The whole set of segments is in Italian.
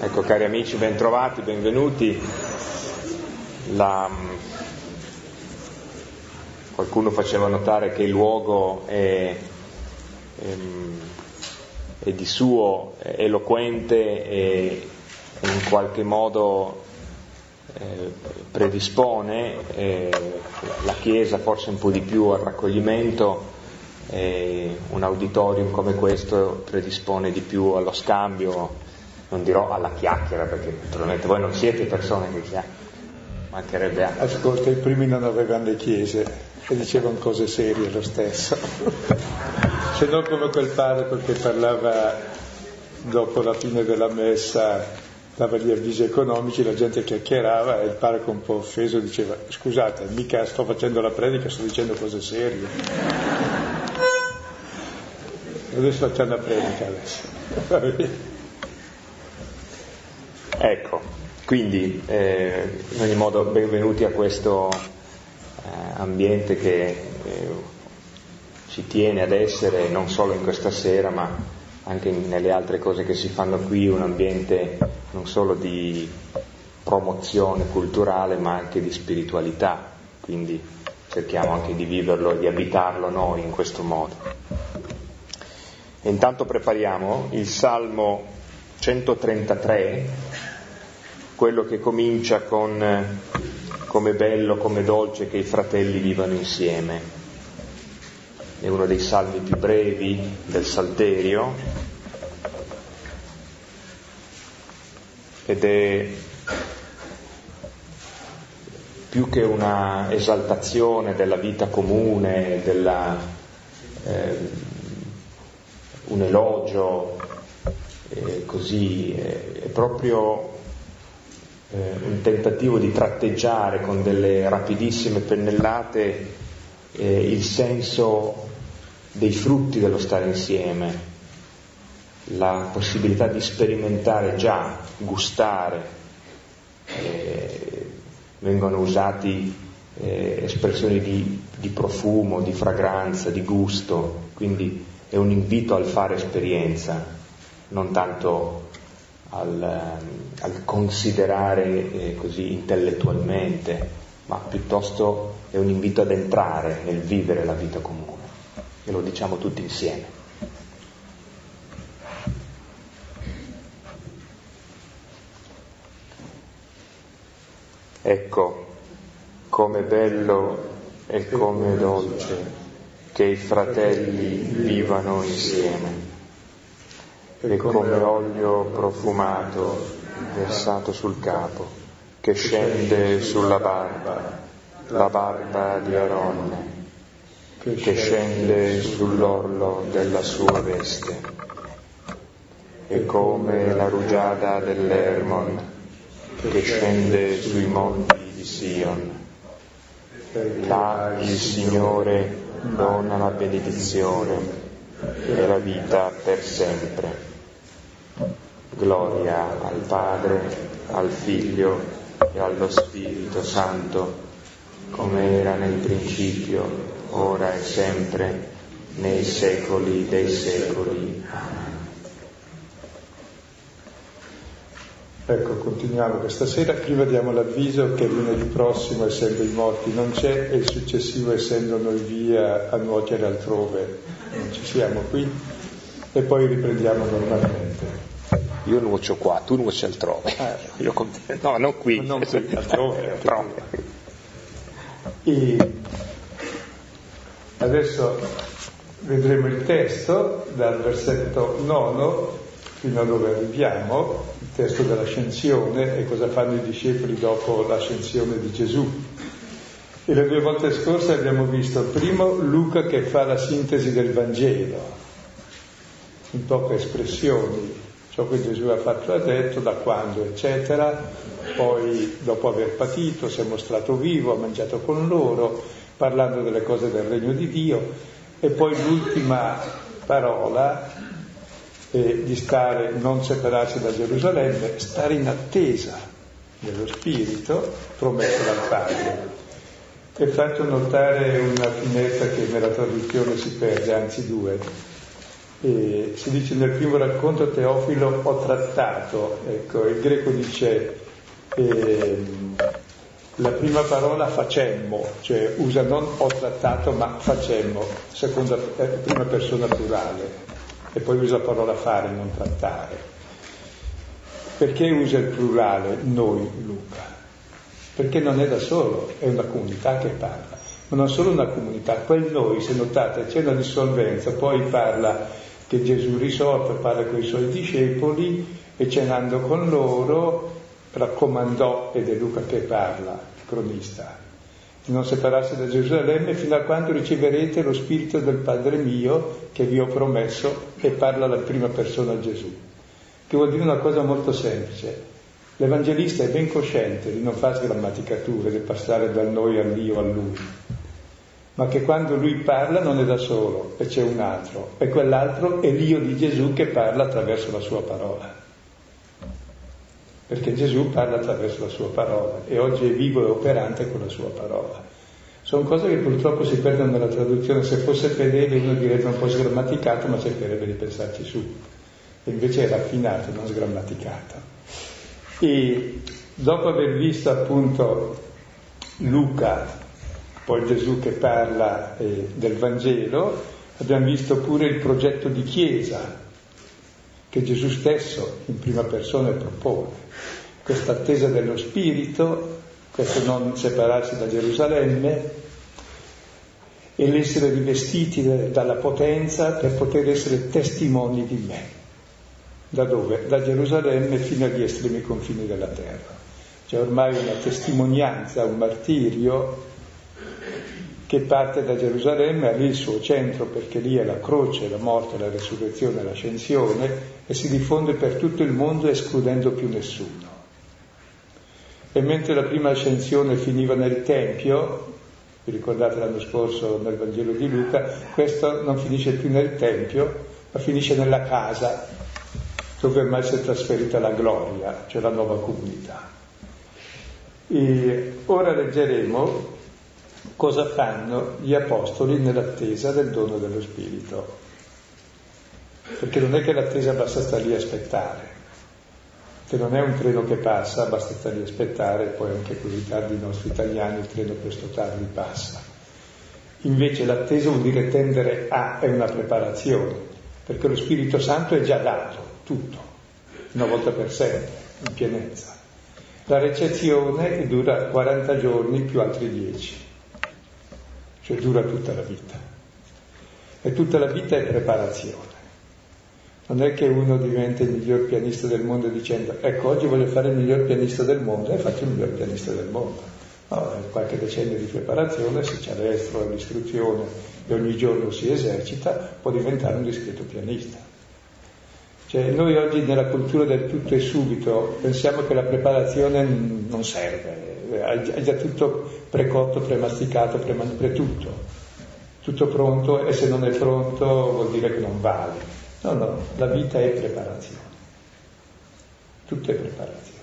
Ecco, cari amici, bentrovati, benvenuti. La... Qualcuno faceva notare che il luogo è, è, ehm, è di suo eloquente e in qualche modo eh, predispone la Chiesa forse un po' di più al raccoglimento un auditorium come questo predispone di più allo scambio, non dirò alla chiacchiera perché naturalmente voi non siete persone che chiacchierano, mancherebbe altro. Ascolta, i primi non avevano le chiese e dicevano cose serie lo stesso, se non come quel padre che parlava dopo la fine della messa dava gli avvisi economici, la gente chiacchierava e il parroco un po' offeso diceva scusate, mica sto facendo la predica, sto dicendo cose serie. Adesso facciamo la predica adesso. ecco, quindi eh, in ogni modo benvenuti a questo eh, ambiente che eh, ci tiene ad essere non solo in questa sera ma anche nelle altre cose che si fanno qui, un ambiente non solo di promozione culturale ma anche di spiritualità, quindi cerchiamo anche di viverlo e di abitarlo noi in questo modo. E intanto prepariamo il Salmo 133, quello che comincia con come bello, come dolce che i fratelli vivano insieme. È uno dei salmi più brevi del Salterio. Ed è più che una esaltazione della vita comune, della, eh, un elogio, eh, così, eh, è proprio eh, un tentativo di tratteggiare con delle rapidissime pennellate eh, il senso dei frutti dello stare insieme, la possibilità di sperimentare già, gustare, eh, vengono usati eh, espressioni di, di, profumo, di fragranza, di gusto, quindi è un invito al fare esperienza, non tanto al, al considerare eh, così intellettualmente, ma piuttosto è un invito ad entrare nel vivere la vita comune e lo diciamo tutti insieme. Ecco, come bello e come dolce che i fratelli vivano insieme e come olio profumato versato sul capo che scende sulla barba, la barba di Aronne che scende sull'orlo della sua veste. E come la rugiada dell'Ermon che scende sui monti di Sion. Là il Signore dona la benedizione e la vita per sempre. Gloria al Padre, al Figlio e allo Spirito Santo, come era nel principio, ora e sempre, nei secoli dei secoli. Ecco, continuiamo questa sera. Prima diamo l'avviso che lunedì prossimo, essendo i morti, non c'è, e il successivo, essendo noi via a nuotere altrove, non ci siamo qui, e poi riprendiamo normalmente. Io nuocio qua, tu nuoci altrove. Ah, Io con te. No, non qui. Non qui, altrove. altrove. E Adesso vedremo il testo dal versetto nono fino a dove arriviamo, il testo dell'ascensione e cosa fanno i discepoli dopo l'ascensione di Gesù. E le due volte scorse abbiamo visto primo Luca che fa la sintesi del Vangelo, in poche espressioni, ciò che Gesù ha fatto e ha detto, da quando, eccetera, poi dopo aver patito si è mostrato vivo, ha mangiato con loro, parlando delle cose del regno di Dio e poi l'ultima parola è di stare, non separarsi da Gerusalemme, stare in attesa dello Spirito promesso dal Padre. E faccio notare una finestra che nella traduzione si perde, anzi due. E si dice nel primo racconto Teofilo ho trattato, ecco, il greco dice eh, la prima parola facemmo, cioè usa non ho trattato ma facemmo, seconda, eh, prima persona plurale, e poi usa la parola fare, non trattare. Perché usa il plurale noi, Luca? Perché non è da solo, è una comunità che parla ma non solo una comunità, quel noi, se notate, c'è una dissolvenza, poi parla che Gesù risolve, parla con i suoi discepoli e cenando con loro raccomandò, ed è Luca che parla, il cronista, di non separarsi da Gerusalemme fino a quando riceverete lo Spirito del Padre mio che vi ho promesso e parla la prima persona Gesù, che vuol dire una cosa molto semplice. L'Evangelista è ben cosciente di non fare sgrammaticature, di passare dal noi all'io a lui, ma che quando lui parla non è da solo e c'è un altro, e quell'altro è l'io di Gesù che parla attraverso la sua parola. Perché Gesù parla attraverso la sua parola e oggi è vivo e operante con la sua parola. Sono cose che purtroppo si perdono nella traduzione, se fosse fedele uno direbbe un po' sgrammaticato, ma cercherebbe di pensarci su. E invece è raffinato, non sgrammaticato. E dopo aver visto appunto Luca poi Gesù che parla eh, del Vangelo, abbiamo visto pure il progetto di Chiesa che Gesù stesso in prima persona propone, questa attesa dello Spirito, questo non separarsi da Gerusalemme e l'essere rivestiti dalla potenza per poter essere testimoni di me. Da dove? Da Gerusalemme fino agli estremi confini della terra. C'è ormai una testimonianza, un martirio che parte da Gerusalemme, ha lì il suo centro perché lì è la croce, la morte, la resurrezione, l'ascensione e si diffonde per tutto il mondo escludendo più nessuno. E mentre la prima ascensione finiva nel Tempio, vi ricordate l'anno scorso nel Vangelo di Luca, questo non finisce più nel Tempio, ma finisce nella casa dove ormai si è trasferita la gloria, cioè la nuova comunità. E ora leggeremo cosa fanno gli apostoli nell'attesa del dono dello Spirito. Perché non è che l'attesa basta stare lì a aspettare, che non è un treno che passa, basta stare lì a aspettare, poi anche così tardi i nostri italiani il treno questo tardi passa. Invece l'attesa vuol dire tendere a, è una preparazione, perché lo Spirito Santo è già dato, tutto, una volta per sempre, in pienezza. La ricezione dura 40 giorni più altri 10 cioè dura tutta la vita. E tutta la vita è preparazione. Non è che uno diventa il miglior pianista del mondo dicendo ecco oggi voglio fare il miglior pianista del mondo e faccio il miglior pianista del mondo. No, qualche decennio di preparazione, se c'è l'estro l'istruzione e ogni giorno si esercita, può diventare un discreto pianista. Cioè, noi oggi nella cultura del tutto e subito pensiamo che la preparazione non serve, è già tutto precotto, premasticato, pre tutto, tutto pronto e se non è pronto vuol dire che non vale. No, no, la vita è preparazione, tutto è preparazione.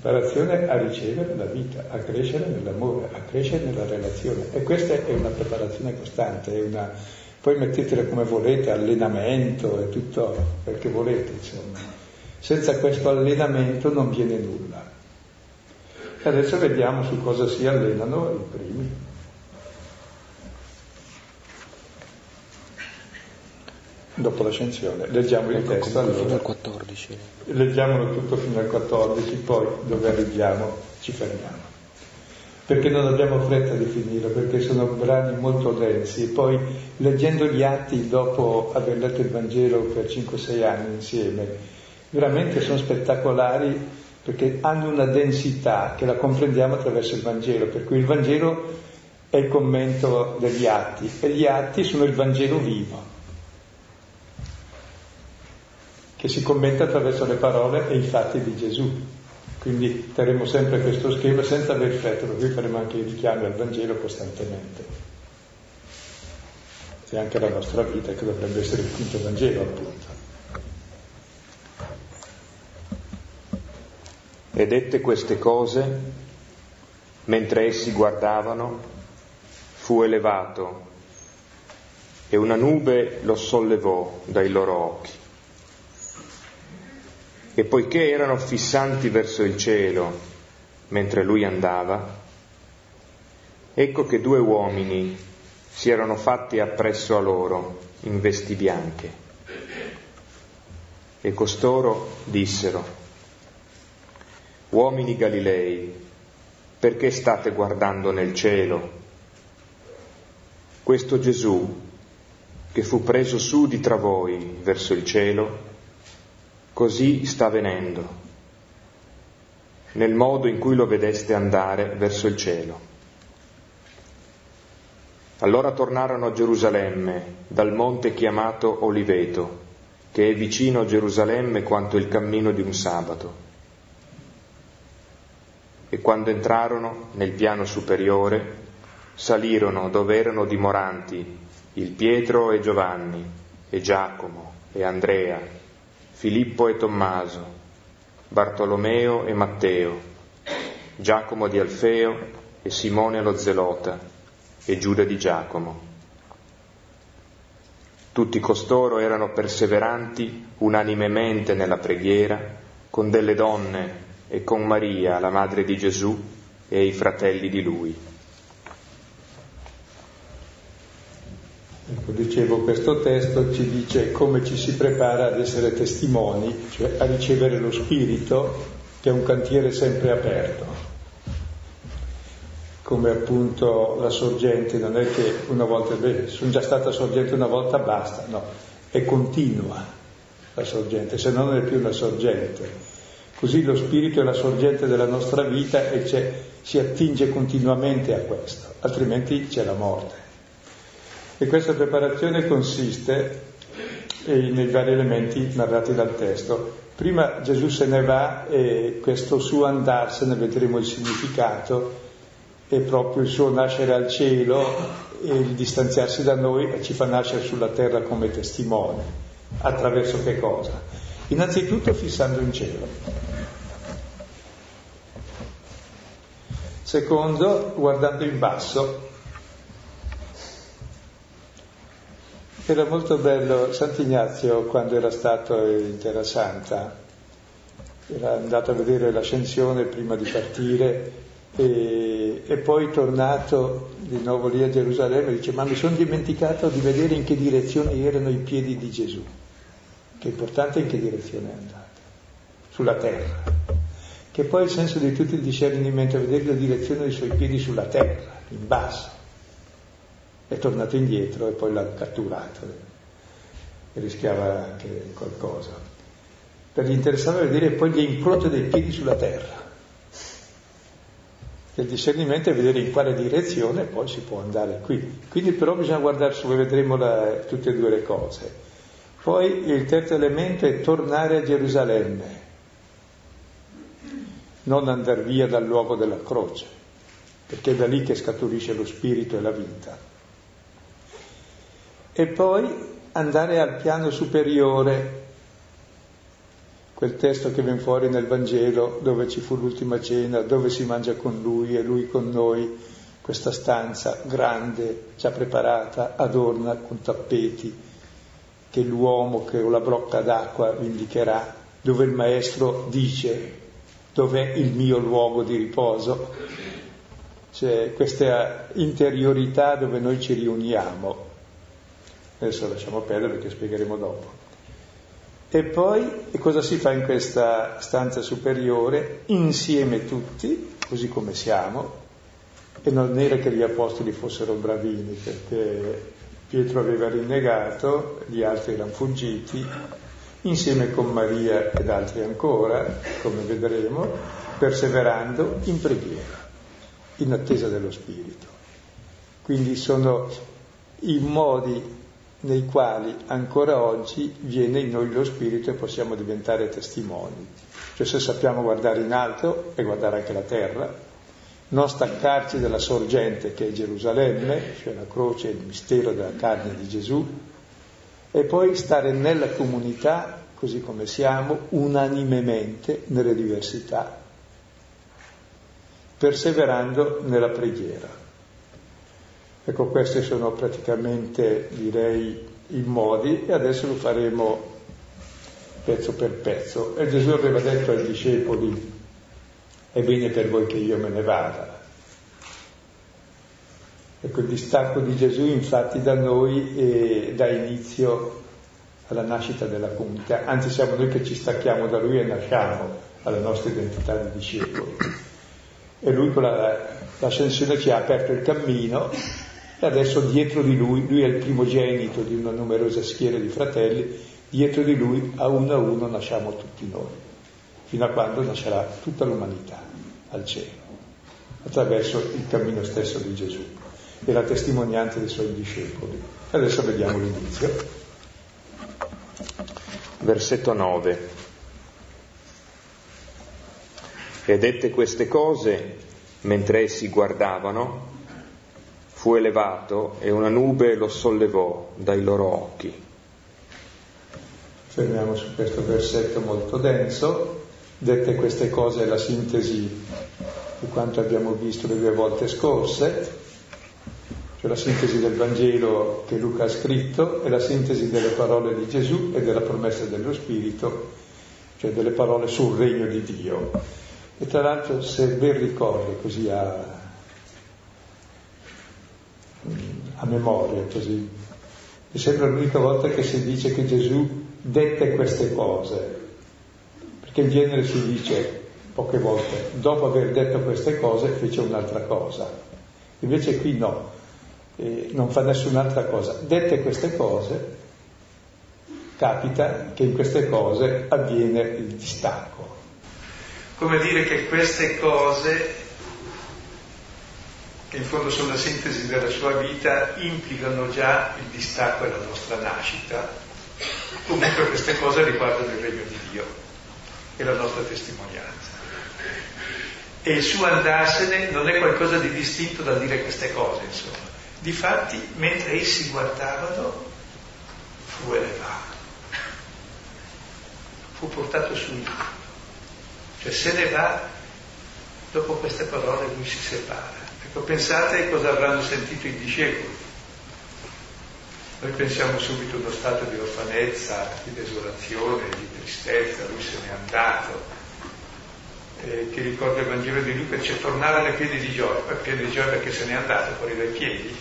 Preparazione a ricevere la vita, a crescere nell'amore, a crescere nella relazione. E questa è una preparazione costante, è una... poi mettetela come volete, allenamento e tutto quel che volete, insomma senza questo allenamento non viene nulla. E adesso vediamo su cosa si allenano i primi. Dopo l'ascensione. Leggiamo il ecco, testo allora. Fino al 14. Leggiamolo tutto fino al 14, poi dove arriviamo ci fermiamo. Perché non abbiamo fretta di finire, perché sono brani molto densi. E poi leggendo gli atti dopo aver letto il Vangelo per 5-6 anni insieme, veramente sono spettacolari perché hanno una densità che la comprendiamo attraverso il Vangelo, per cui il Vangelo è il commento degli atti e gli atti sono il Vangelo vivo, che si commenta attraverso le parole e i fatti di Gesù. Quindi terremo sempre questo schema senza aver effetto, per faremo anche i richiami al Vangelo costantemente. E anche la nostra vita che dovrebbe essere il quinto Vangelo appunto. E dette queste cose, mentre essi guardavano, fu elevato e una nube lo sollevò dai loro occhi. E poiché erano fissanti verso il cielo mentre lui andava, ecco che due uomini si erano fatti appresso a loro in vesti bianche. E costoro dissero, Uomini Galilei, perché state guardando nel cielo? Questo Gesù, che fu preso su di tra voi verso il cielo, così sta venendo, nel modo in cui lo vedeste andare verso il cielo. Allora tornarono a Gerusalemme dal monte chiamato Oliveto, che è vicino a Gerusalemme quanto il cammino di un sabato. E quando entrarono nel piano superiore, salirono dove erano dimoranti il Pietro e Giovanni, e Giacomo, e Andrea, Filippo e Tommaso, Bartolomeo e Matteo, Giacomo di Alfeo e Simone lo Zelota, e Giuda di Giacomo. Tutti costoro erano perseveranti unanimemente nella preghiera con delle donne e con Maria, la madre di Gesù, e i fratelli di lui. Ecco, dicevo, questo testo ci dice come ci si prepara ad essere testimoni, cioè a ricevere lo Spirito, che è un cantiere sempre aperto come appunto la sorgente, non è che una volta, beh, sono già stata sorgente una volta, basta, no, è continua la sorgente, se no non è più una sorgente. Così lo spirito è la sorgente della nostra vita e si attinge continuamente a questo, altrimenti c'è la morte. E questa preparazione consiste nei vari elementi narrati dal testo. Prima Gesù se ne va e questo suo andarsene vedremo il significato è proprio il suo nascere al cielo e il distanziarsi da noi ci fa nascere sulla terra come testimone. Attraverso che cosa? Innanzitutto fissando in cielo. Secondo, guardando in basso. Era molto bello Sant'Ignazio quando era stato in Terra Santa, era andato a vedere l'ascensione prima di partire e, e, poi tornato di nuovo lì a Gerusalemme dice ma mi sono dimenticato di vedere in che direzione erano i piedi di Gesù, che è importante in che direzione è andato, sulla terra, che poi il senso di tutto il discernimento è vedere la direzione dei suoi piedi sulla terra, in basso, è tornato indietro e poi l'ha catturato e rischiava anche qualcosa. Per gli interessava vedere poi le impronte dei piedi sulla terra il discernimento è vedere in quale direzione poi si può andare qui. Quindi però bisogna guardare su, vedremo la, tutte e due le cose. Poi il terzo elemento è tornare a Gerusalemme, non andare via dal luogo della croce, perché è da lì che scaturisce lo spirito e la vita. E poi andare al piano superiore, quel testo che viene fuori nel Vangelo dove ci fu l'ultima cena, dove si mangia con lui e lui con noi, questa stanza grande, già preparata, adorna con tappeti, che l'uomo che o la brocca d'acqua indicherà, dove il maestro dice dov'è il mio luogo di riposo. C'è questa interiorità dove noi ci riuniamo. Adesso lasciamo perdere perché spiegheremo dopo. E poi e cosa si fa in questa stanza superiore? Insieme tutti, così come siamo, e non era che gli apostoli fossero bravini, perché Pietro aveva rinnegato, gli altri erano fuggiti, insieme con Maria ed altri ancora, come vedremo, perseverando in preghiera, in attesa dello Spirito. Quindi sono i modi nei quali ancora oggi viene in noi lo spirito e possiamo diventare testimoni. Cioè se sappiamo guardare in alto e guardare anche la terra, non staccarci dalla sorgente che è Gerusalemme, cioè la croce, il mistero della carne di Gesù, e poi stare nella comunità, così come siamo, unanimemente nelle diversità, perseverando nella preghiera. Ecco, questi sono praticamente, direi, i modi e adesso lo faremo pezzo per pezzo. E Gesù aveva detto ai discepoli, è bene per voi che io me ne vada. Ecco, il distacco di Gesù infatti da noi eh, dà inizio alla nascita della comunità, anzi siamo noi che ci stacchiamo da lui e nasciamo alla nostra identità di discepoli. E lui con la, l'ascensione ci ha aperto il cammino e adesso dietro di lui, lui è il primogenito di una numerosa schiera di fratelli, dietro di lui a uno a uno nasciamo tutti noi, fino a quando nascerà tutta l'umanità al cielo, attraverso il cammino stesso di Gesù e la testimonianza dei suoi discepoli. Adesso vediamo l'inizio. Versetto 9. E dette queste cose, mentre essi guardavano, fu elevato e una nube lo sollevò dai loro occhi. Fermiamo su questo versetto molto denso. Dette queste cose è la sintesi di quanto abbiamo visto le due volte scorse, cioè la sintesi del Vangelo che Luca ha scritto e la sintesi delle parole di Gesù e della promessa dello Spirito, cioè delle parole sul regno di Dio. E tra l'altro, se ben ricordo così a, a memoria così. Mi sembra l'unica volta che si dice che Gesù dette queste cose, perché in genere si dice poche volte, dopo aver detto queste cose fece un'altra cosa. Invece qui no, eh, non fa nessun'altra cosa. Dette queste cose, capita che in queste cose avviene il distacco. Come dire che queste cose che in fondo sono la sintesi della sua vita, implicano già il distacco e la nostra nascita. Comunque queste cose riguardano il regno di Dio e la nostra testimonianza. E il suo andarsene non è qualcosa di distinto dal dire queste cose, insomma. Difatti, mentre essi guardavano, fu elevato, fu portato su in Cioè se ne va, dopo queste parole lui si separa. Ecco, pensate cosa avranno sentito i discepoli. Noi pensiamo subito a uno stato di orfanezza, di desolazione, di tristezza, lui se n'è andato. Eh, che ricorda il Vangelo di Luca, dice tornare alle piedi di gioia, piedi di gioia perché se n'è andato fuori dai piedi.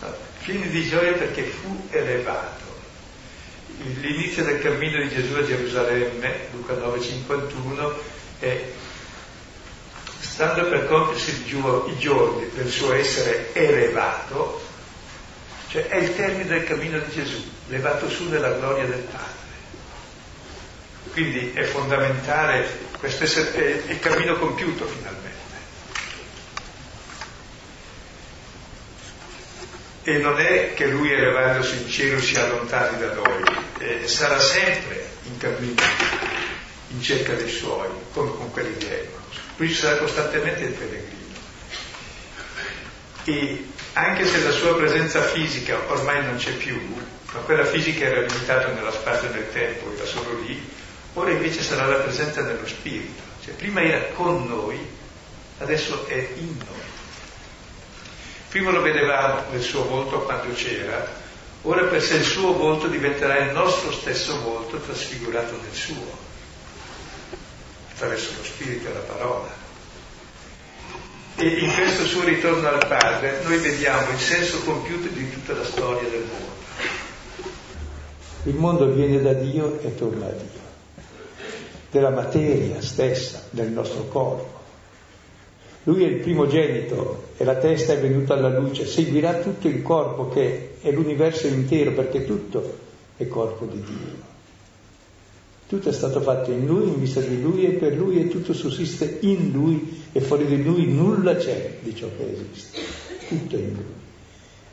No, piedi di gioia perché fu elevato. L'inizio del cammino di Gesù a Gerusalemme, Luca 9,51, è stando per compiersi i giorni del suo essere elevato, cioè è il termine del cammino di Gesù, levato su nella gloria del Padre. Quindi è fondamentale, questo essere, il cammino compiuto finalmente. E non è che lui elevandosi in cielo si allontani da noi, eh, sarà sempre in cammino, in cerca dei suoi, come con quelli di Eva. Lui sarà costantemente il pellegrino. E anche se la sua presenza fisica ormai non c'è più, ma quella fisica era limitata nello spazio nel tempo, era solo lì, ora invece sarà la presenza dello Spirito. Cioè, prima era con noi, adesso è in noi. Prima lo vedevamo nel suo volto quando c'era, ora per sé il suo volto diventerà il nostro stesso volto trasfigurato nel suo attraverso lo Spirito e la parola. E in questo suo ritorno al Padre noi vediamo il senso compiuto di tutta la storia del mondo. Il mondo viene da Dio e torna a Dio, della materia stessa, del nostro corpo. Lui è il primogenito e la testa è venuta alla luce, seguirà tutto il corpo che è l'universo intero perché tutto è corpo di Dio. Tutto è stato fatto in Lui, in vista di Lui e per Lui e tutto sussiste in Lui e fuori di Lui nulla c'è di ciò che esiste. Tutto è in Lui.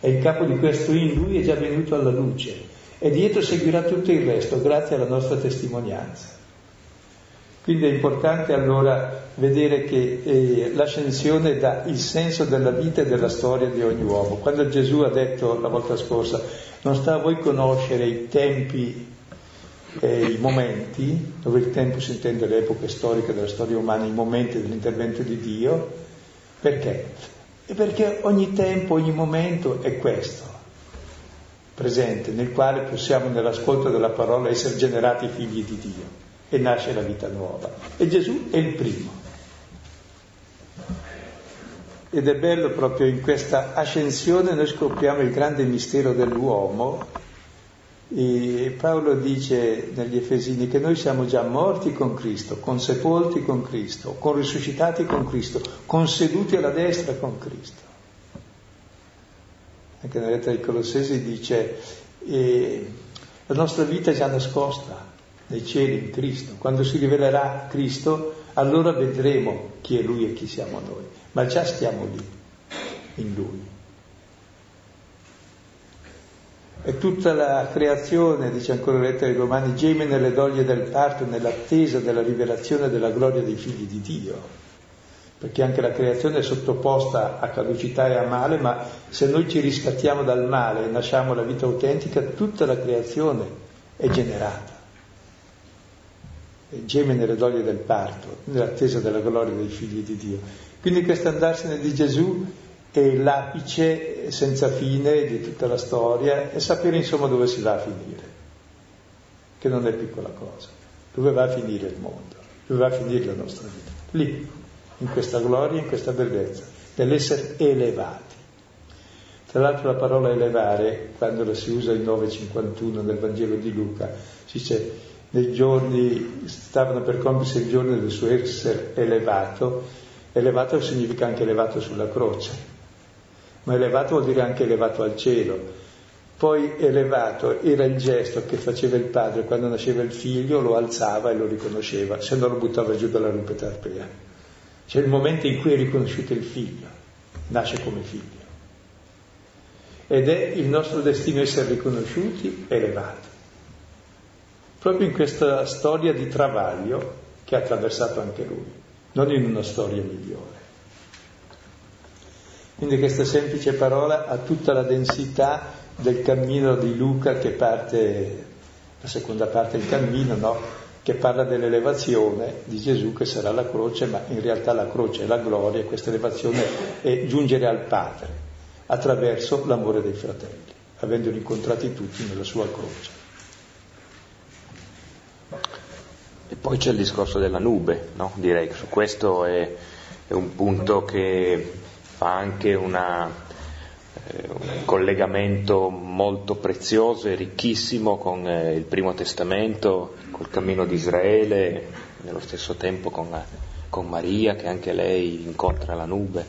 E il capo di questo in Lui è già venuto alla luce e dietro seguirà tutto il resto grazie alla nostra testimonianza. Quindi è importante allora vedere che eh, l'ascensione dà il senso della vita e della storia di ogni uomo. Quando Gesù ha detto la volta scorsa, non sta a voi conoscere i tempi eh, i momenti, dove il tempo si intende l'epoca storica della storia umana, i momenti dell'intervento di Dio, perché? E perché ogni tempo, ogni momento è questo, presente, nel quale possiamo nell'ascolto della parola essere generati figli di Dio e nasce la vita nuova. E Gesù è il primo. Ed è bello proprio in questa ascensione noi scopriamo il grande mistero dell'uomo. E Paolo dice negli Efesini che noi siamo già morti con Cristo, consepolti con Cristo, con risuscitati con Cristo, conseduti alla destra con Cristo. Anche nella lettera ai Colossesi dice eh, la nostra vita è già nascosta nei cieli in Cristo. Quando si rivelerà Cristo, allora vedremo chi è Lui e chi siamo noi. Ma già stiamo lì, in Lui. E tutta la creazione, dice ancora lettera ai Romani, geme nelle doglie del parto, nell'attesa della rivelazione della gloria dei figli di Dio. Perché anche la creazione è sottoposta a caducità e a male, ma se noi ci riscattiamo dal male e nasciamo la vita autentica, tutta la creazione è generata geme nelle doglie del parto, nell'attesa della gloria dei figli di Dio. Quindi questo andarsene di Gesù è l'apice senza fine di tutta la storia e sapere insomma dove si va a finire, che non è piccola cosa, dove va a finire il mondo, dove va a finire la nostra vita, lì, in questa gloria, in questa bellezza, nell'essere elevati. Tra l'altro la parola elevare, quando la si usa in 9.51 nel Vangelo di Luca, si dice nei giorni, stavano per compiersi il giorno del suo essere elevato, elevato significa anche elevato sulla croce, ma elevato vuol dire anche elevato al cielo. Poi elevato era il gesto che faceva il padre quando nasceva il figlio, lo alzava e lo riconosceva, se no lo buttava giù dalla rupe tarpea. C'è il momento in cui è riconosciuto il figlio, nasce come figlio. Ed è il nostro destino essere riconosciuti elevati proprio in questa storia di travaglio che ha attraversato anche lui, non in una storia migliore. Quindi questa semplice parola ha tutta la densità del cammino di Luca che parte, la seconda parte del cammino, no? che parla dell'elevazione di Gesù che sarà la croce, ma in realtà la croce è la gloria, questa elevazione è giungere al Padre attraverso l'amore dei fratelli, avendoli incontrati tutti nella sua croce. E poi c'è il discorso della nube, no? direi che su questo è, è un punto che fa anche una, eh, un collegamento molto prezioso e ricchissimo con eh, il Primo Testamento, col cammino di Israele, nello stesso tempo con, con Maria che anche lei incontra la nube.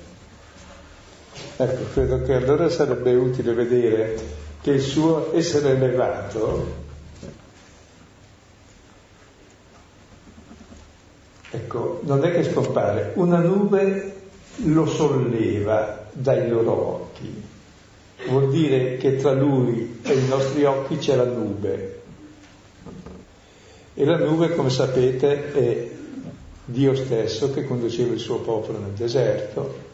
Ecco, credo che allora sarebbe utile vedere che il suo essere elevato Ecco, non è che scompare, una nube lo solleva dai loro occhi. Vuol dire che tra lui e i nostri occhi c'è la nube. E la nube, come sapete, è Dio stesso che conduceva il suo popolo nel deserto,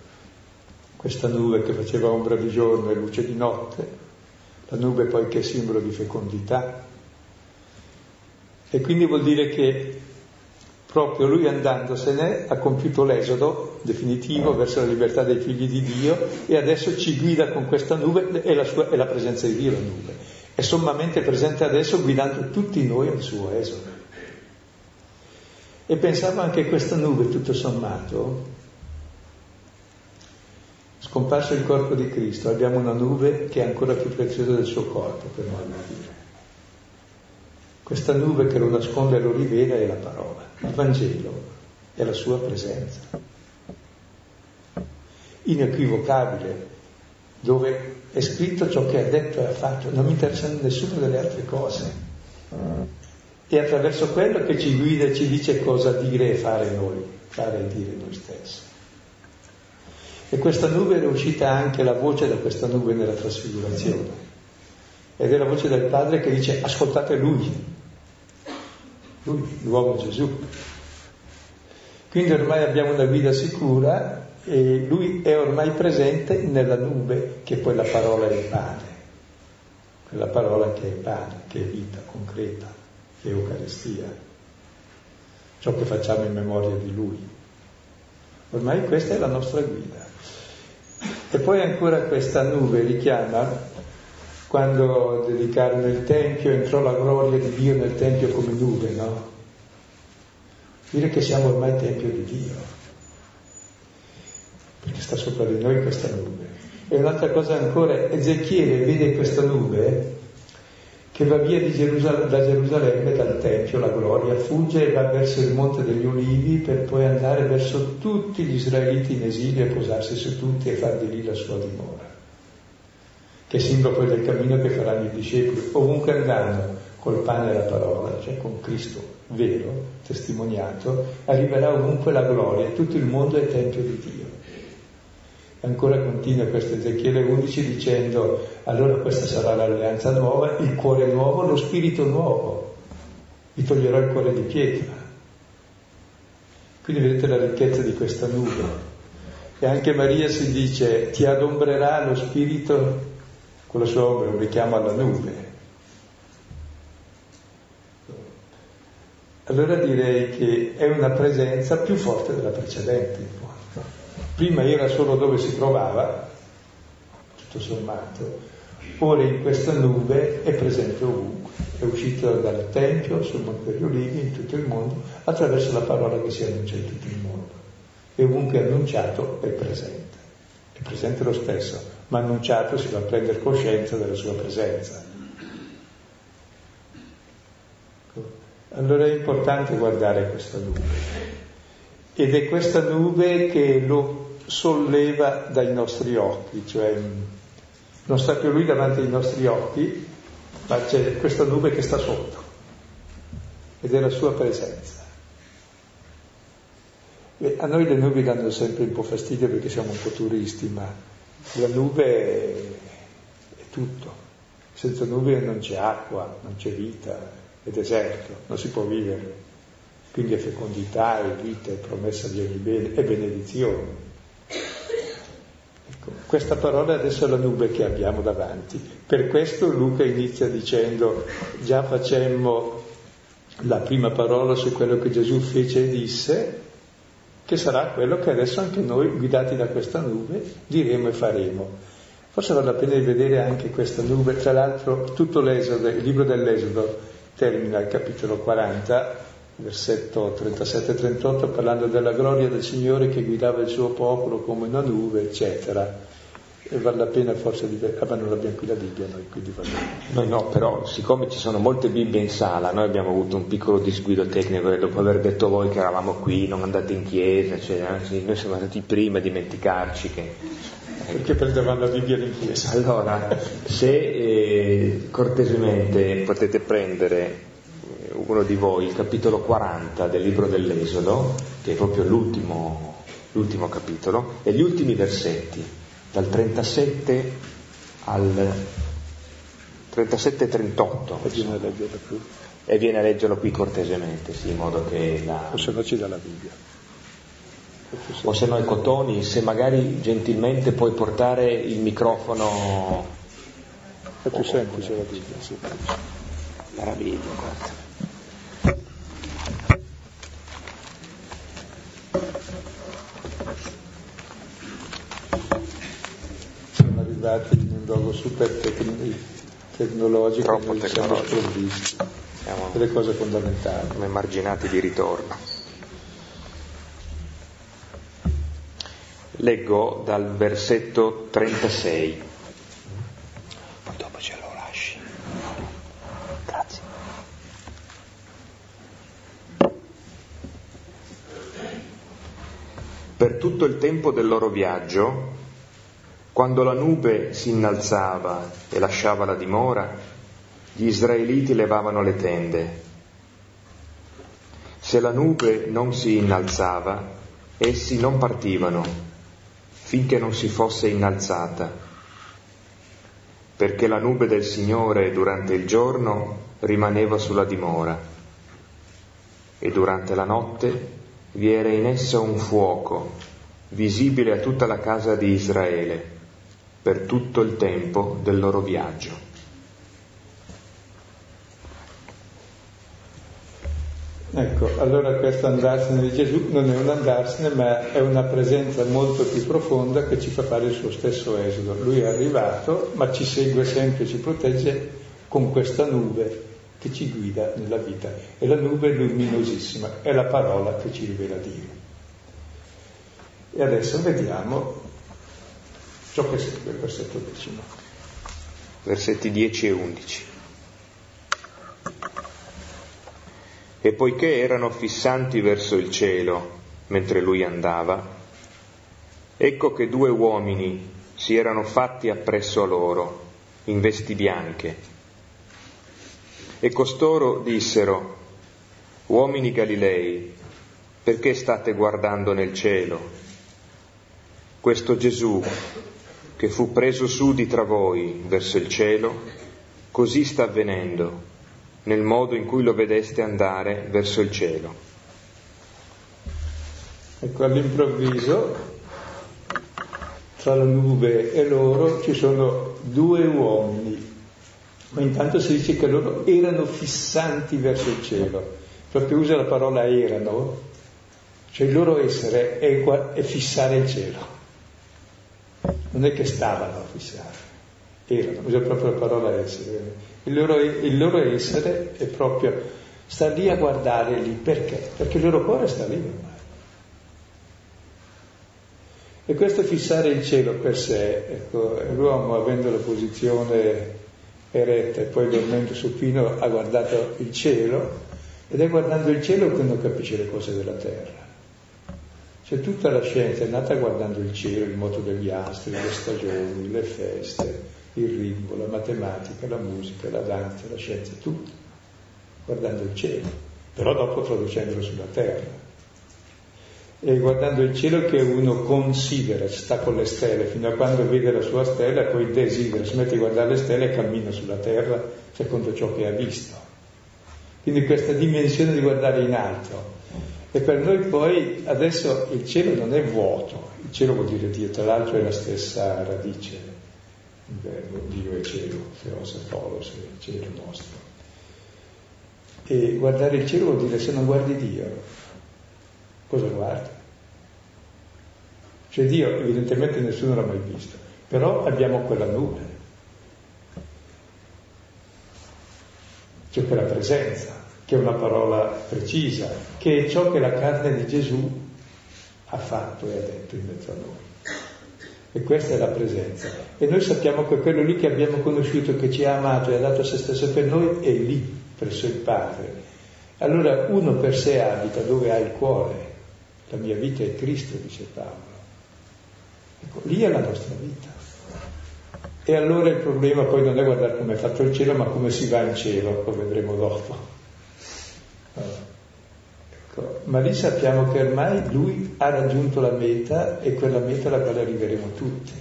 questa nube che faceva ombra di giorno e luce di notte, la nube poi che è simbolo di fecondità. E quindi vuol dire che proprio lui andandosene ha compiuto l'esodo definitivo verso la libertà dei figli di Dio e adesso ci guida con questa nube e la, sua, è la presenza di Dio la nube. È sommamente presente adesso guidando tutti noi al suo esodo. E pensavo anche a questa nube, tutto sommato, scomparso il corpo di Cristo, abbiamo una nube che è ancora più preziosa del suo corpo, per modo di dire. Questa nube che lo nasconde e lo rivela è la parola. Il Vangelo è la sua presenza, inequivocabile, dove è scritto ciò che ha detto e ha fatto, non mi interessano nessuna delle altre cose. È attraverso quello che ci guida e ci dice cosa dire e fare noi, fare e dire noi stessi. E questa nube è uscita anche la voce da questa nube nella trasfigurazione. Ed è la voce del Padre che dice ascoltate Lui, lui, l'uomo Gesù. Quindi ormai abbiamo una guida sicura e lui è ormai presente nella nube che poi la parola è pane, quella parola che è pane, che è vita concreta, che è Eucaristia, ciò che facciamo in memoria di lui. Ormai questa è la nostra guida. E poi ancora questa nube richiama quando dedicarono il Tempio, entrò la gloria di Dio nel Tempio come nube, no? Dire che siamo ormai Tempio di Dio, perché sta sopra di noi questa nube. E un'altra cosa ancora, Ezechiele vede questa nube che va via Gerusal- da Gerusalemme, dal Tempio, la gloria, fugge e va verso il Monte degli Ulivi per poi andare verso tutti gli israeliti in esilio e posarsi su tutti e far di lì la sua dimora che è simbolo poi del cammino che faranno i discepoli, ovunque andranno, col pane e la parola, cioè con Cristo vero, testimoniato, arriverà ovunque la gloria, tutto il mondo è tempio di Dio. Ancora continua questo Ezechiele 11 dicendo, allora questa sarà l'alleanza nuova, il cuore nuovo, lo spirito nuovo, vi toglierò il cuore di pietra. Quindi vedete la ricchezza di questa nube. E anche Maria si dice, ti adombrerà lo spirito con la sua ombra, un richiamo alla nube. Allora direi che è una presenza più forte della precedente. Prima era solo dove si trovava, tutto sommato, ora in questa nube è presente ovunque, è uscito dal Tempio, sul Monte degli Ulivi, in tutto il mondo, attraverso la parola che si annuncia in tutto il mondo. E ovunque è annunciato è presente, è presente lo stesso, ma annunciato si va a prendere coscienza della sua presenza. Allora è importante guardare questa nube ed è questa nube che lo solleva dai nostri occhi, cioè non sta più lui davanti ai nostri occhi, ma c'è questa nube che sta sotto ed è la sua presenza. E a noi le nubi danno sempre un po' fastidio perché siamo un po' turisti, ma la nube è tutto. Senza nube non c'è acqua, non c'è vita, è deserto, non si può vivere. Quindi è fecondità, è vita, è promessa di ogni bene, è benedizione. Ecco, questa parola adesso è la nube che abbiamo davanti. Per questo Luca inizia dicendo, già facemmo la prima parola su quello che Gesù fece e disse, che sarà quello che adesso anche noi, guidati da questa nube, diremo e faremo. Forse vale la pena di vedere anche questa nube, tra l'altro tutto l'esodo, il libro dell'Esodo termina il capitolo 40, versetto 37-38, parlando della gloria del Signore che guidava il suo popolo come una nube, eccetera e vale la pena forse di ah, ma non abbiamo qui la Bibbia noi, quindi va bene. Noi no, però siccome ci sono molte Bibbie in sala, noi abbiamo avuto un piccolo disguido tecnico e dopo aver detto voi che eravamo qui, non andate in chiesa, cioè, anzi, noi siamo stati i primi a dimenticarci che... Perché prendevamo la Bibbia in chiesa. Allora, se eh, cortesemente potete prendere eh, uno di voi il capitolo 40 del libro dell'Esodo, che è proprio l'ultimo, l'ultimo capitolo, e gli ultimi versetti dal 37 al 37-38 e viene a leggerlo qui. E viene a leggerlo qui cortesemente sì, in modo che la... o se no ci dà la Bibbia. O se no i cotoni se magari gentilmente puoi portare il microfono. È più semplice la Bibbia sì. meraviglia guarda arrivati in un luogo super tecn- tecnologico, Troppo siamo tecnologico. sprovvisti siamo delle cose fondamentali. come marginati di ritorno. Leggo dal versetto 36 poi dopo ce lo lasci. Grazie. Per tutto il tempo del loro viaggio quando la nube si innalzava e lasciava la dimora, gli israeliti levavano le tende. Se la nube non si innalzava, essi non partivano finché non si fosse innalzata, perché la nube del Signore durante il giorno rimaneva sulla dimora e durante la notte vi era in essa un fuoco visibile a tutta la casa di Israele per tutto il tempo del loro viaggio. Ecco, allora questo andarsene di Gesù non è un andarsene, ma è una presenza molto più profonda che ci fa fare il suo stesso esodo. Lui è arrivato, ma ci segue sempre, ci protegge con questa nube che ci guida nella vita. E la nube è luminosissima, è la parola che ci rivela Dio. E adesso vediamo ciò che segue il versetto decimo. Versetti 10 e 11. E poiché erano fissanti verso il cielo mentre lui andava, ecco che due uomini si erano fatti appresso a loro, in vesti bianche. E costoro dissero, Uomini Galilei, perché state guardando nel cielo? Questo Gesù, che fu preso su di tra voi verso il cielo, così sta avvenendo nel modo in cui lo vedeste andare verso il cielo. Ecco, all'improvviso, tra la nube e loro ci sono due uomini, ma intanto si dice che loro erano fissanti verso il cielo, proprio usa la parola erano, cioè il loro essere è, è fissare il cielo, non è che stavano a fissare, erano, usa proprio la parola essere il loro, il loro essere è proprio, sta lì a guardare lì, perché? Perché il loro cuore sta lì ormai. E questo fissare il cielo per sé, ecco, l'uomo avendo la posizione eretta e poi dormendo supino ha guardato il cielo ed è guardando il cielo che uno capisce le cose della terra. Cioè tutta la scienza è nata guardando il cielo, il moto degli astri, le stagioni, le feste, il ritmo, la matematica, la musica, la danza, la scienza, tutto, guardando il cielo, però dopo traducendolo sulla terra. E guardando il cielo che uno considera, sta con le stelle, fino a quando vede la sua stella, poi desidera, si mette a guardare le stelle e cammina sulla terra secondo ciò che ha visto. Quindi questa dimensione di guardare in alto. E per noi poi adesso il cielo non è vuoto, il cielo vuol dire Dio, tra l'altro è la stessa radice il verbo Dio è cielo, Theos e è il cielo nostro. E guardare il cielo vuol dire se non guardi Dio, cosa guardi? Cioè Dio evidentemente nessuno l'ha mai visto, però abbiamo quella nube, c'è quella presenza, che è una parola precisa, che è ciò che la carne di Gesù ha fatto e ha detto in mezzo a noi. E questa è la presenza. E noi sappiamo che quello lì che abbiamo conosciuto, che ci ha amato e ha dato se stesso per noi, è lì, presso il Padre. Allora uno per sé abita dove ha il cuore. La mia vita è Cristo, dice Paolo. Ecco, lì è la nostra vita. E allora il problema poi non è guardare come è fatto il cielo, ma come si va in cielo, lo vedremo dopo. Ecco, ma lì sappiamo che ormai lui ha raggiunto la meta e quella meta alla quale arriveremo tutti.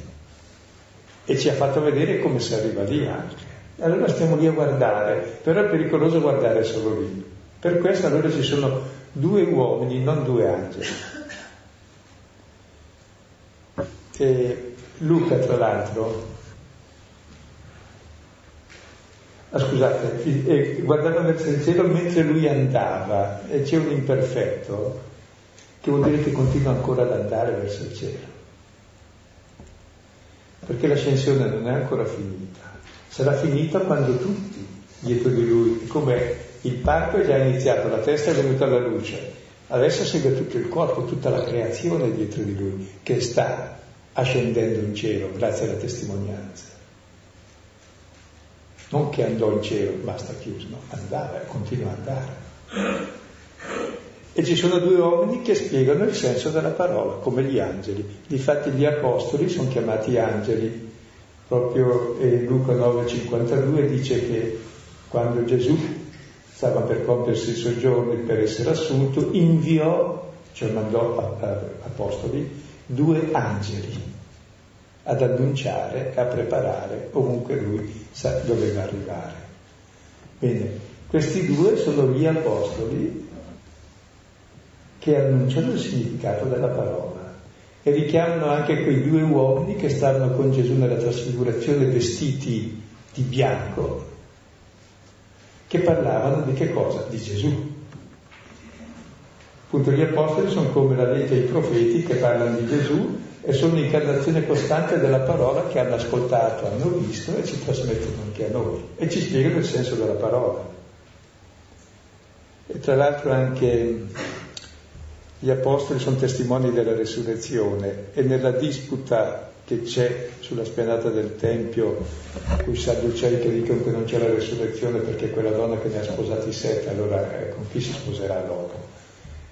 E ci ha fatto vedere come si arriva lì anche. Allora stiamo lì a guardare, però è pericoloso guardare solo lì. Per questo allora ci sono due uomini, non due angeli. E Luca, tra l'altro, ah, scusate, eh, guardando verso il cielo mentre lui andava, e c'è un imperfetto che vuol dire che continua ancora ad andare verso il cielo. Perché l'ascensione non è ancora finita, sarà finita quando tutti dietro di lui, come il parto è già iniziato, la testa è venuta alla luce, adesso segue tutto il corpo, tutta la creazione dietro di lui, che sta ascendendo in cielo grazie alla testimonianza non che andò in cielo, basta chiuso, no, andava e continua ad andare. E ci sono due uomini che spiegano il senso della parola, come gli angeli. Difatti gli apostoli sono chiamati angeli. Proprio eh, Luca 9,52 dice che quando Gesù stava per compiersi i suoi giorni per essere assunto, inviò, cioè mandò apostoli, due angeli ad annunciare a preparare ovunque lui doveva arrivare. Bene, questi due sono gli apostoli che annunciano il significato della parola e richiamano anche quei due uomini che stavano con Gesù nella trasfigurazione vestiti di bianco, che parlavano di che cosa? Di Gesù. Appunto gli apostoli sono come la legge e i profeti che parlano di Gesù e sono l'incarnazione costante della parola che hanno ascoltato, hanno visto e ci trasmettono anche a noi e ci spiegano il senso della parola. E tra l'altro anche gli apostoli sono testimoni della resurrezione e nella disputa che c'è sulla spianata del Tempio, con i sadducei che dicono che non c'è la resurrezione perché quella donna che ne ha sposati sette, allora eh, con chi si sposerà dopo?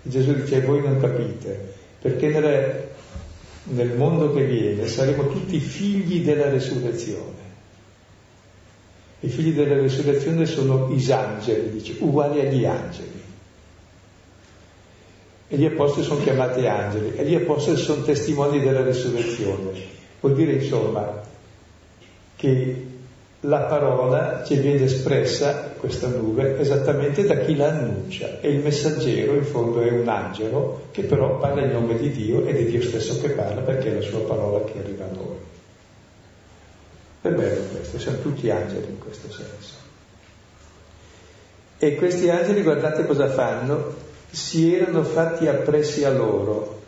Gesù dice, voi non capite, perché nelle, nel mondo che viene saremo tutti figli della resurrezione. I figli della resurrezione sono isangeli, dice, uguali agli angeli. E gli apostoli sono chiamati angeli e gli apostoli sono testimoni della resurrezione. Vuol dire insomma che la parola ci viene espressa, questa nube, esattamente da chi la annuncia e il messaggero in fondo è un angelo che però parla in nome di Dio ed è Dio stesso che parla perché è la sua parola che arriva a noi. È bello questo, siamo tutti angeli in questo senso. E questi angeli, guardate cosa fanno, si erano fatti appressi a loro.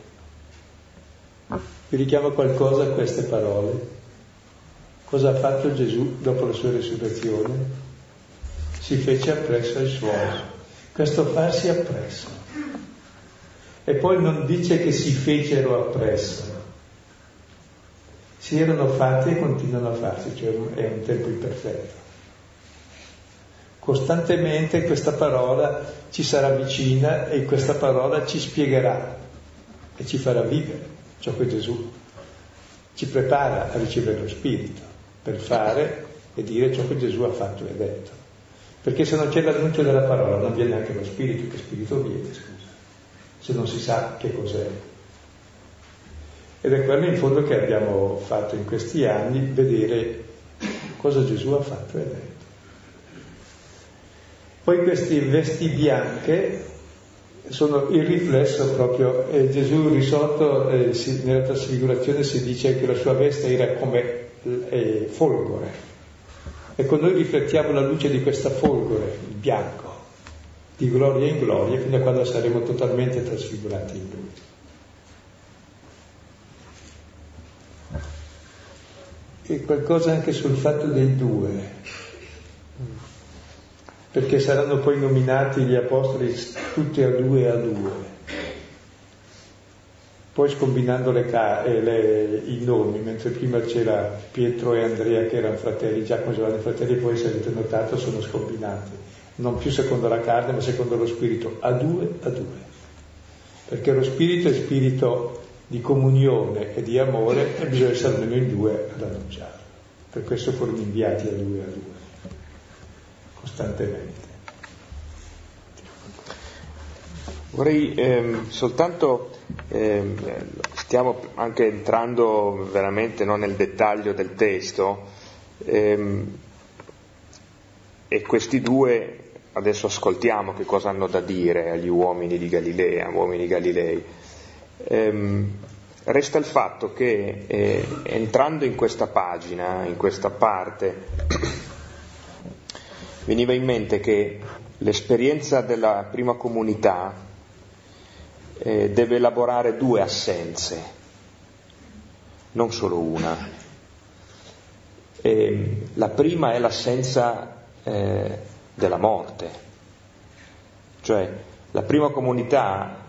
Vi richiamo qualcosa a queste parole. Cosa ha fatto Gesù dopo la sua risurrezione? Si fece appresso ai suoi. Questo farsi appresso. E poi non dice che si fecero appresso, si erano fatti e continuano a farsi, cioè è un tempo imperfetto. Costantemente questa parola ci sarà vicina e questa parola ci spiegherà e ci farà vivere ciò che Gesù ci prepara a ricevere lo Spirito per fare e dire ciò che Gesù ha fatto e detto. Perché se non c'è l'annuncio della parola non viene anche lo Spirito, che Spirito viene, scusa, se non si sa che cos'è. Ed è quello in fondo che abbiamo fatto in questi anni, vedere cosa Gesù ha fatto e detto. Poi queste vesti bianche sono il riflesso proprio, eh, Gesù risolto eh, si, nella trasfigurazione si dice che la sua veste era come eh, folgore. Ecco, noi riflettiamo la luce di questa folgore, il bianco, di gloria in gloria, fino a quando saremo totalmente trasfigurati in lui. e qualcosa anche sul fatto dei due, perché saranno poi nominati gli apostoli tutti a due a due. Poi scombinando le eh, le, i nomi, mentre prima c'era Pietro e Andrea che erano fratelli, Giacomo e Giovanni fratelli, poi se avete notato sono scombinati, non più secondo la carne ma secondo lo spirito, a due a due. Perché lo spirito è spirito di comunione e di amore e bisogna essere almeno in due ad annunciarlo. Per questo furono inviati a due a due, costantemente. Vorrei ehm, soltanto, ehm, stiamo anche entrando veramente non nel dettaglio del testo, ehm, e questi due adesso ascoltiamo che cosa hanno da dire agli uomini di Galilea, uomini Galilei. Ehm, resta il fatto che eh, entrando in questa pagina, in questa parte, veniva in mente che l'esperienza della prima comunità eh, deve elaborare due assenze, non solo una. E, la prima è l'assenza eh, della morte, cioè la prima comunità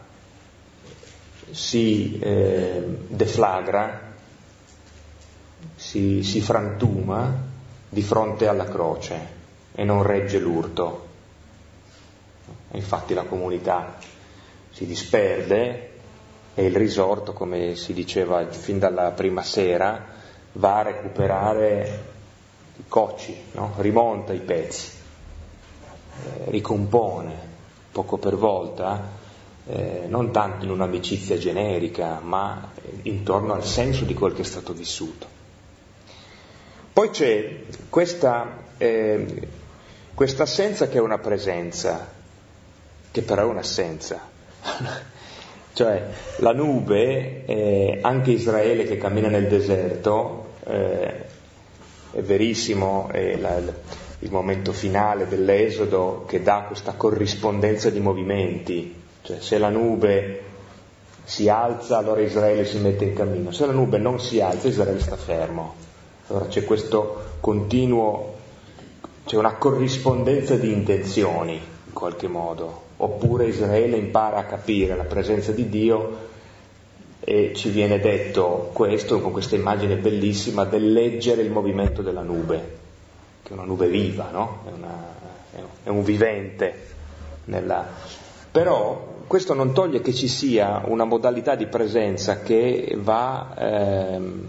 si eh, deflagra, si, si frantuma di fronte alla croce e non regge l'urto. Infatti la comunità si disperde e il risorto, come si diceva fin dalla prima sera, va a recuperare i cocci, no? rimonta i pezzi, eh, ricompone poco per volta eh, non tanto in un'amicizia generica, ma intorno al senso di quel che è stato vissuto. Poi c'è questa, eh, questa assenza che è una presenza, che però è un'assenza. cioè la nube, eh, anche Israele che cammina nel deserto, eh, è verissimo, è la, il momento finale dell'Esodo che dà questa corrispondenza di movimenti, Cioè se la nube si alza allora Israele si mette in cammino, se la nube non si alza Israele sta fermo. Allora c'è questo continuo, c'è una corrispondenza di intenzioni in qualche modo, oppure Israele impara a capire la presenza di Dio e ci viene detto questo con questa immagine bellissima del leggere il movimento della nube, che è una nube viva, no? è, una, è un vivente. Nella... Però questo non toglie che ci sia una modalità di presenza che va, ehm,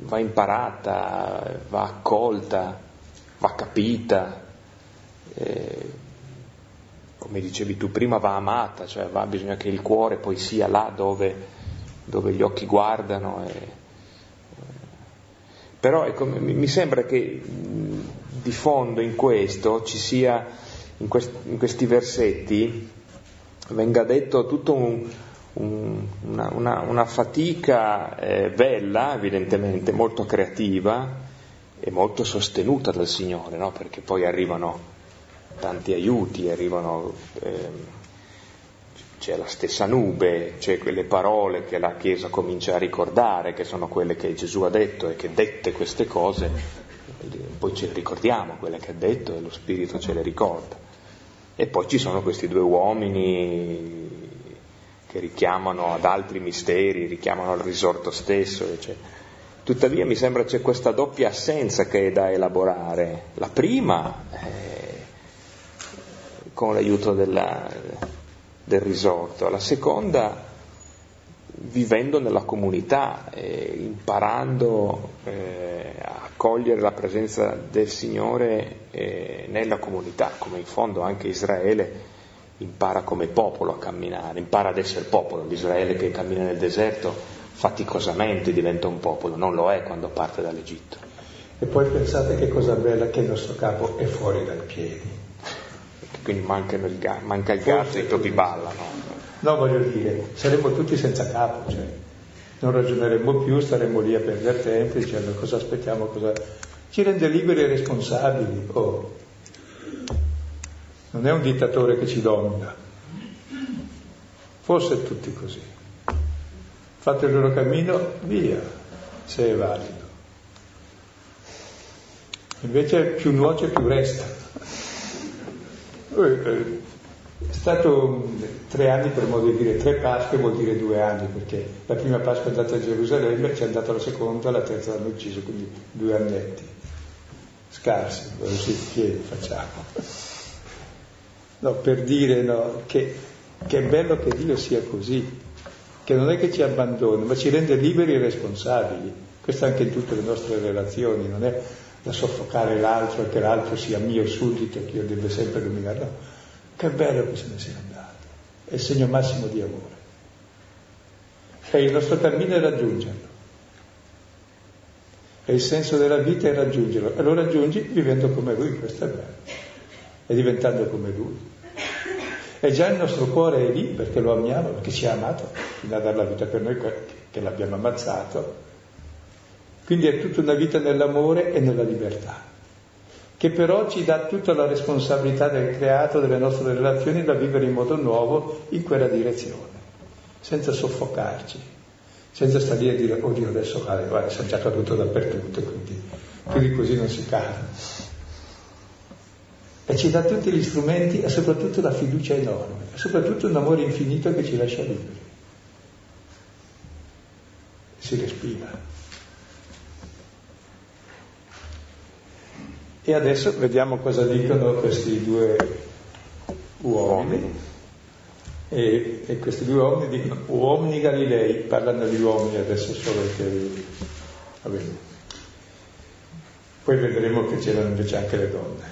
va imparata, va accolta, va capita. Eh, come dicevi tu prima, va amata, cioè va, bisogna che il cuore poi sia là dove, dove gli occhi guardano. E, però ecco, mi sembra che di fondo in questo ci sia, in, quest, in questi versetti, venga detto tutto un, una, una, una, fatica eh, bella, evidentemente, molto creativa e molto sostenuta dal Signore, no? perché poi arrivano tanti aiuti, arrivano, eh, c'è la stessa nube, c'è quelle parole che la Chiesa comincia a ricordare, che sono quelle che Gesù ha detto e che dette queste cose, poi ce le ricordiamo quelle che ha detto e lo Spirito ce le ricorda. E poi ci sono questi due uomini che richiamano ad altri misteri, richiamano al risorto stesso. Cioè. Tuttavia mi sembra c'è questa doppia assenza che è da elaborare. La prima è con l'aiuto della, del risorto, la seconda vivendo nella comunità, eh, imparando eh, a cogliere la presenza del Signore eh, nella comunità, come in fondo anche Israele impara come popolo a camminare, impara ad essere popolo, l'Israele che cammina nel deserto faticosamente diventa un popolo, non lo è quando parte dall'Egitto. E poi pensate che cosa bella che il nostro capo è fuori dai piedi quindi il ga- manca il gatto e i topi ballano. No, voglio dire, saremmo tutti senza capo, cioè, non ragioneremmo più, staremmo lì a perdere tempo dicendo cosa aspettiamo, cosa... Ci rende liberi e responsabili. Oh. Non è un dittatore che ci domina. Forse tutti così. Fate il loro cammino, via, se è valido. Invece più nuoce più resta. Eh, è stato tre anni per modo di dire, tre Pasque vuol dire due anni, perché la prima Pasqua è andata a Gerusalemme, c'è andata la seconda, la terza l'hanno ucciso, quindi due annetti. Scarsi, così pieni facciamo. No, per dire no, che, che è bello che Dio sia così, che non è che ci abbandona, ma ci rende liberi e responsabili. Questo anche in tutte le nostre relazioni, non è da soffocare l'altro e che l'altro sia mio suddito, che io debba sempre dominare. No, che bello che se ne sia andato. È il segno massimo di amore. E il nostro cammino è raggiungerlo. E il senso della vita è raggiungerlo. E lo raggiungi vivendo come lui, questo è bello. E diventando come lui. E già il nostro cuore è lì perché lo amiamo, perché ci ha amato, fino a dare la vita per noi che l'abbiamo ammazzato quindi è tutta una vita nell'amore e nella libertà, che però ci dà tutta la responsabilità del creato, delle nostre relazioni, da vivere in modo nuovo in quella direzione, senza soffocarci, senza stare lì a dire, oddio adesso vale, guarda, è già caduto dappertutto, quindi più di così non si cade. E ci dà tutti gli strumenti e soprattutto la fiducia enorme, e soprattutto un amore infinito che ci lascia liberi. Si respira. E adesso vediamo cosa dicono questi due uomini. E, e questi due uomini dicono uomini Galilei, parlano di uomini adesso solo che... Va bene. Poi vedremo che c'erano invece anche le donne.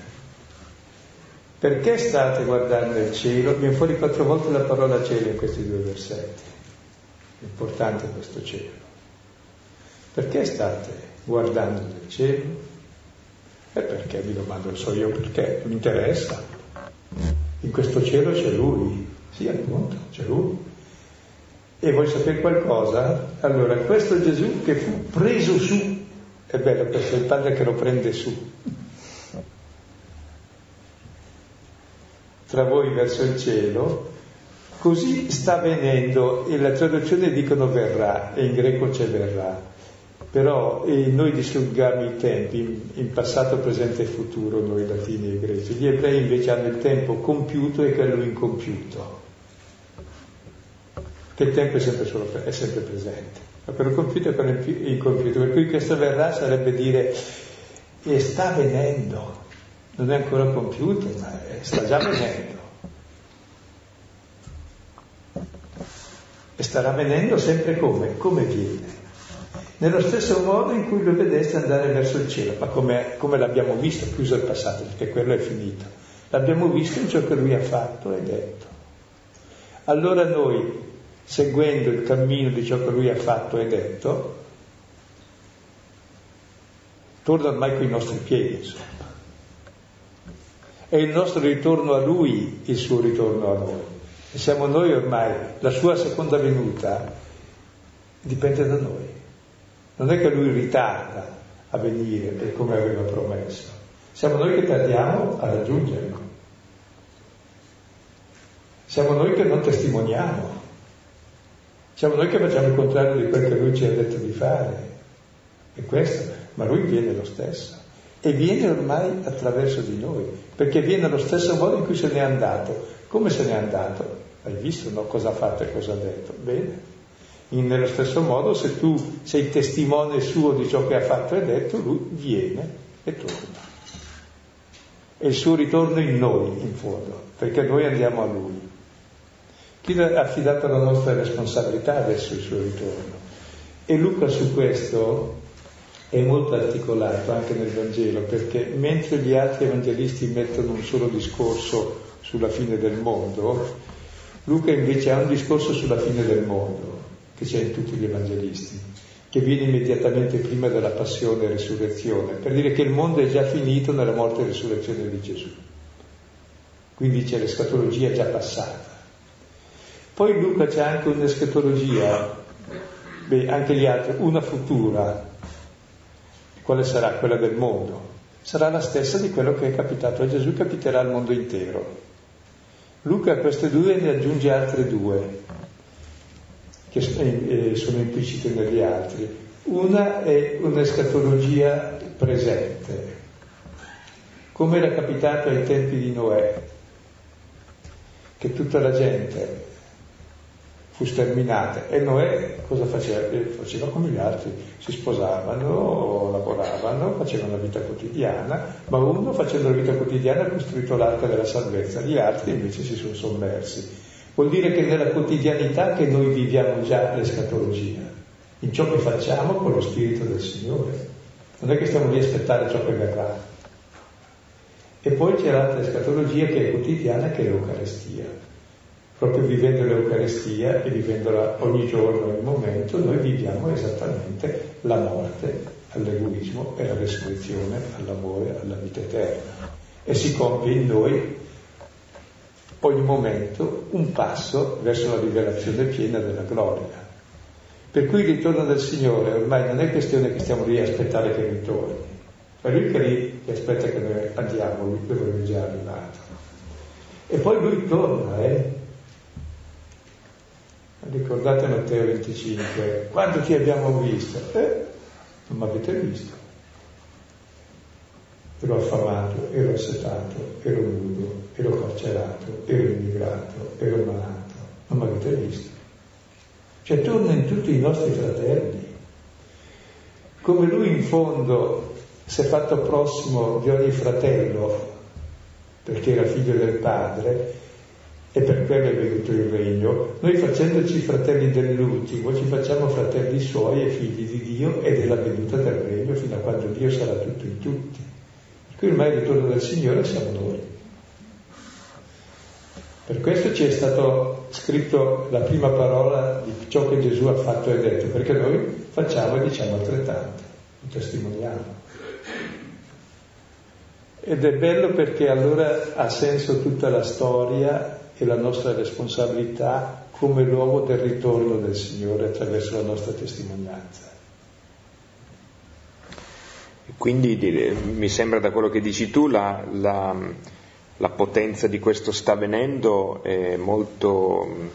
Perché state guardando il cielo? Viene fuori quattro volte la parola cielo in questi due versetti. Importante questo cielo. Perché state guardando il cielo? E perché mi domando, so io perché, mi interessa. In questo cielo c'è lui, sì appunto, c'è lui. E vuoi sapere qualcosa? Allora, questo Gesù che fu preso su, è bello perché il Padre che lo prende su. tra voi verso il cielo, così sta avvenendo, e la traduzione dicono verrà, e in greco c'è verrà, però eh, noi distinguiamo i tempi in, in, passato, presente e futuro, noi latini e greci, gli ebrei invece hanno il tempo compiuto e quello incompiuto, che il tempo è sempre, solo, è sempre presente, ma quello compiuto e quello incompiuto, per cui questo verrà sarebbe dire e sta avvenendo, non è ancora compiuto, ma sta già avvenendo. E starà avvenendo sempre come? Come viene? Nello stesso modo in cui lo vedeste andare verso il cielo, ma come, come l'abbiamo visto, chiuso il passato, perché quello è finito. L'abbiamo visto in ciò che lui ha fatto e detto. Allora noi, seguendo il cammino di ciò che lui ha fatto e detto, torna ormai qui i nostri piedi, insomma. È il nostro ritorno a Lui il suo ritorno a noi. E siamo noi ormai, la sua seconda venuta dipende da noi. Non è che Lui ritarda a venire per come aveva promesso. Siamo noi che tardiamo a raggiungerlo. Siamo noi che non testimoniamo. Siamo noi che facciamo il contrario di quel che Lui ci ha detto di fare. E questo ma lui viene lo stesso e viene ormai attraverso di noi, perché viene allo stesso modo in cui se n'è andato. Come se n'è andato? Hai visto no? cosa ha fatto e cosa ha detto? Bene. In, nello stesso modo, se tu sei testimone suo di ciò che ha fatto e detto, lui viene e torna. È il suo ritorno in noi, in fondo, perché noi andiamo a lui. Chi ha affidato la nostra responsabilità verso il suo ritorno? E Luca su questo è molto articolato anche nel Vangelo perché mentre gli altri evangelisti mettono un solo discorso sulla fine del mondo, Luca invece ha un discorso sulla fine del mondo, che c'è in tutti gli evangelisti, che viene immediatamente prima della passione e resurrezione, per dire che il mondo è già finito nella morte e resurrezione di Gesù. Quindi c'è l'escatologia già passata. Poi Luca c'è anche un'escatologia, beh, anche gli altri, una futura, quale sarà? Quella del mondo. Sarà la stessa di quello che è capitato a Gesù, capiterà al mondo intero. Luca a queste due ne aggiunge altre due, che eh, sono implicite negli altri. Una è un'escatologia presente, come era capitato ai tempi di Noè, che tutta la gente fu sterminata. E Noè cosa faceva? Eh, faceva come gli altri, si sposavano, lavoravano, facevano la vita quotidiana, ma uno facendo la vita quotidiana ha costruito l'arca della salvezza, gli altri invece si sono sommersi. Vuol dire che nella quotidianità che noi viviamo già l'escatologia, in ciò che facciamo con lo Spirito del Signore. Non è che stiamo lì a aspettare ciò che verrà. E poi c'è l'altra escatologia che è quotidiana, che è l'Eucarestia proprio vivendo l'Eucaristia e vivendola ogni giorno nel momento, noi viviamo esattamente la morte all'egoismo e la resurrezione all'amore, alla vita eterna. E si compie in noi ogni momento un passo verso la rivelazione piena della gloria. Per cui il ritorno del Signore ormai non è questione che stiamo lì a aspettare che ritorni, è Lui che, lì, che aspetta che noi andiamo, Lui dove è già arrivato. E poi Lui torna, eh? Ricordate Matteo 25, quando ti abbiamo visto? Eh, non mi avete visto. Ero affamato, ero assetato, ero nudo, ero carcerato, ero immigrato, ero malato. Non mi avete visto. Cioè torna in tutti i nostri fratelli. Come lui in fondo si è fatto prossimo di ogni fratello, perché era figlio del padre, e per quello è venuto il regno. Noi facendoci fratelli dell'ultimo ci facciamo fratelli suoi e figli di Dio e della venuta del regno fino a quando Dio sarà tutto in tutti. Cui ormai il ritorno del Signore siamo noi. Per questo ci è stato scritto la prima parola di ciò che Gesù ha fatto e detto, perché noi facciamo e diciamo altrettanto, lo testimoniamo. Ed è bello perché allora ha senso tutta la storia e la nostra responsabilità come luogo del ritorno del Signore attraverso la nostra testimonianza. Quindi mi sembra da quello che dici tu la, la, la potenza di questo sta avvenendo è molto,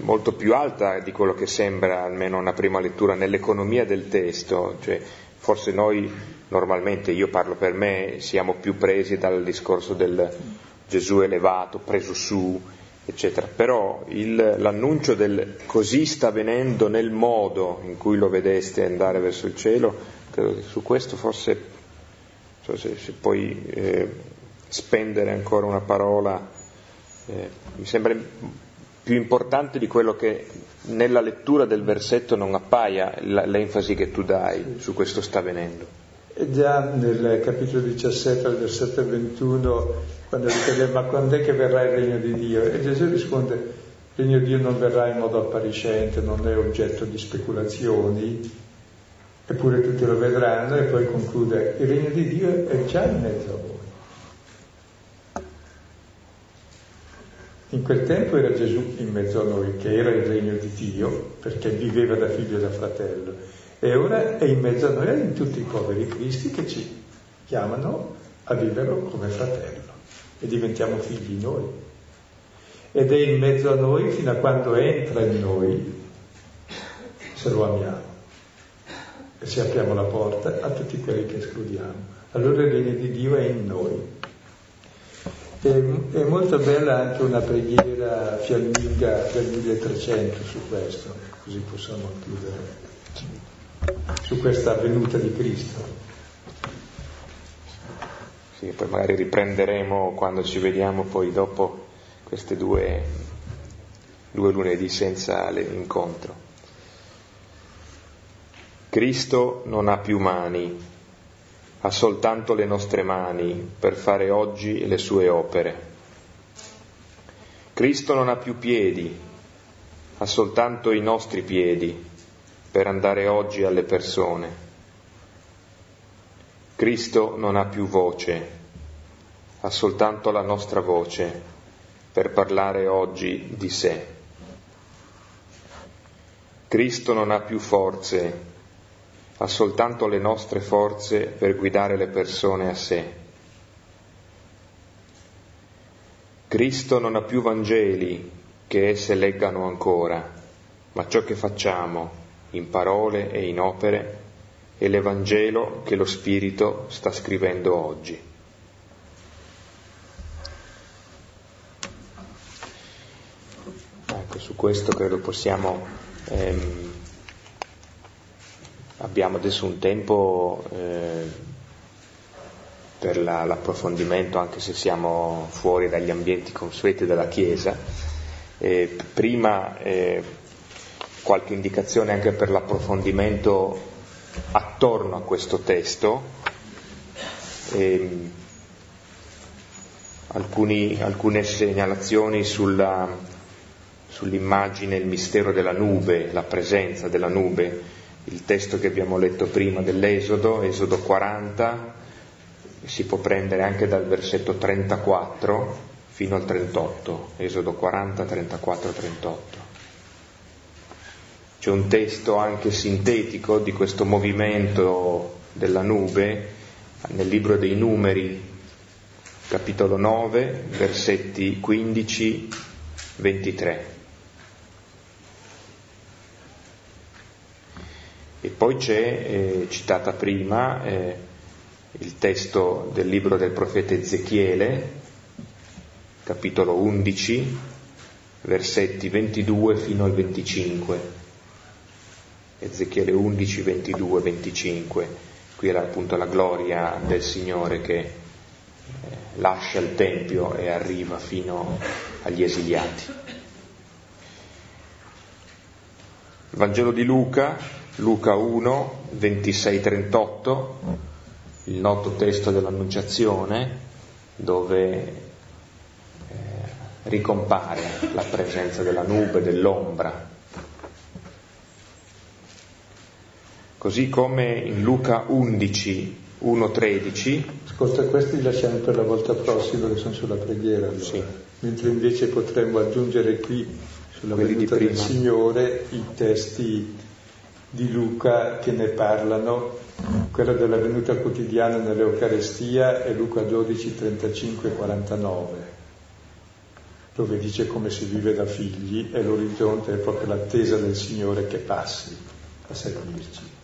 molto più alta di quello che sembra, almeno una prima lettura, nell'economia del testo. Cioè, forse noi normalmente, io parlo per me, siamo più presi dal discorso del Gesù elevato, preso su, eccetera. Però il, l'annuncio del così sta avvenendo nel modo in cui lo vedeste andare verso il cielo, credo che su questo forse, so se, se puoi eh, spendere ancora una parola, eh, mi sembra più importante di quello che nella lettura del versetto non appaia l'enfasi che tu dai su questo sta avvenendo. E già nel capitolo 17, al versetto 21, quando gli chiede ma quando è che verrà il regno di Dio? E Gesù risponde, il regno di Dio non verrà in modo appariscente, non è oggetto di speculazioni, eppure tutti lo vedranno e poi conclude, il regno di Dio è già in mezzo a voi. In quel tempo era Gesù in mezzo a noi, che era il regno di Dio, perché viveva da figlio e da fratello, e ora è in mezzo a noi e in tutti i poveri cristi che ci chiamano a viverlo come fratello e diventiamo figli noi. Ed è in mezzo a noi fino a quando entra in noi, se lo amiamo, se apriamo la porta a tutti quelli che escludiamo. Allora il regno di Dio è in noi. È, è molto bella anche una preghiera fiamminga del 1300 su questo, così possiamo chiudere, su questa venuta di Cristo. Sì, poi magari riprenderemo quando ci vediamo poi dopo queste due, due lunedì senza l'incontro. Cristo non ha più mani, ha soltanto le nostre mani per fare oggi le sue opere. Cristo non ha più piedi, ha soltanto i nostri piedi per andare oggi alle persone. Cristo non ha più voce, ha soltanto la nostra voce per parlare oggi di sé. Cristo non ha più forze, ha soltanto le nostre forze per guidare le persone a sé. Cristo non ha più Vangeli che esse leggano ancora, ma ciò che facciamo in parole e in opere è l'Evangelo che lo Spirito sta scrivendo oggi. Ecco, su questo credo possiamo ehm, Abbiamo adesso un tempo eh, per la, l'approfondimento, anche se siamo fuori dagli ambienti consueti della Chiesa. Eh, prima eh, qualche indicazione anche per l'approfondimento attorno a questo testo. Ehm, alcuni, alcune segnalazioni sulla, sull'immagine, il mistero della nube, la presenza della nube il testo che abbiamo letto prima dell'Esodo, Esodo 40, si può prendere anche dal versetto 34 fino al 38, Esodo 40, 34, 38. C'è un testo anche sintetico di questo movimento della nube nel libro dei numeri, capitolo 9, versetti 15, 23. E poi c'è, eh, citata prima, eh, il testo del libro del profeta Ezechiele, capitolo 11, versetti 22 fino al 25. Ezechiele 11, 22, 25. Qui era appunto la gloria del Signore che eh, lascia il Tempio e arriva fino agli esiliati. Il Vangelo di Luca, Luca 1, 26-38, il noto testo dell'Annunciazione, dove eh, ricompare la presenza della nube, dell'ombra. Così come in Luca 11, 1-13. Ascolta, questi li lasciamo per la volta prossima che sono sulla preghiera. Allora. Sì. Mentre invece potremmo aggiungere qui sulla Quelli venuta del Signore i testi di Luca che ne parlano, quella della venuta quotidiana nell'Eucarestia è Luca 12, 35, 49, dove dice come si vive da figli e l'orizzonte è proprio l'attesa del Signore che passi a servirci.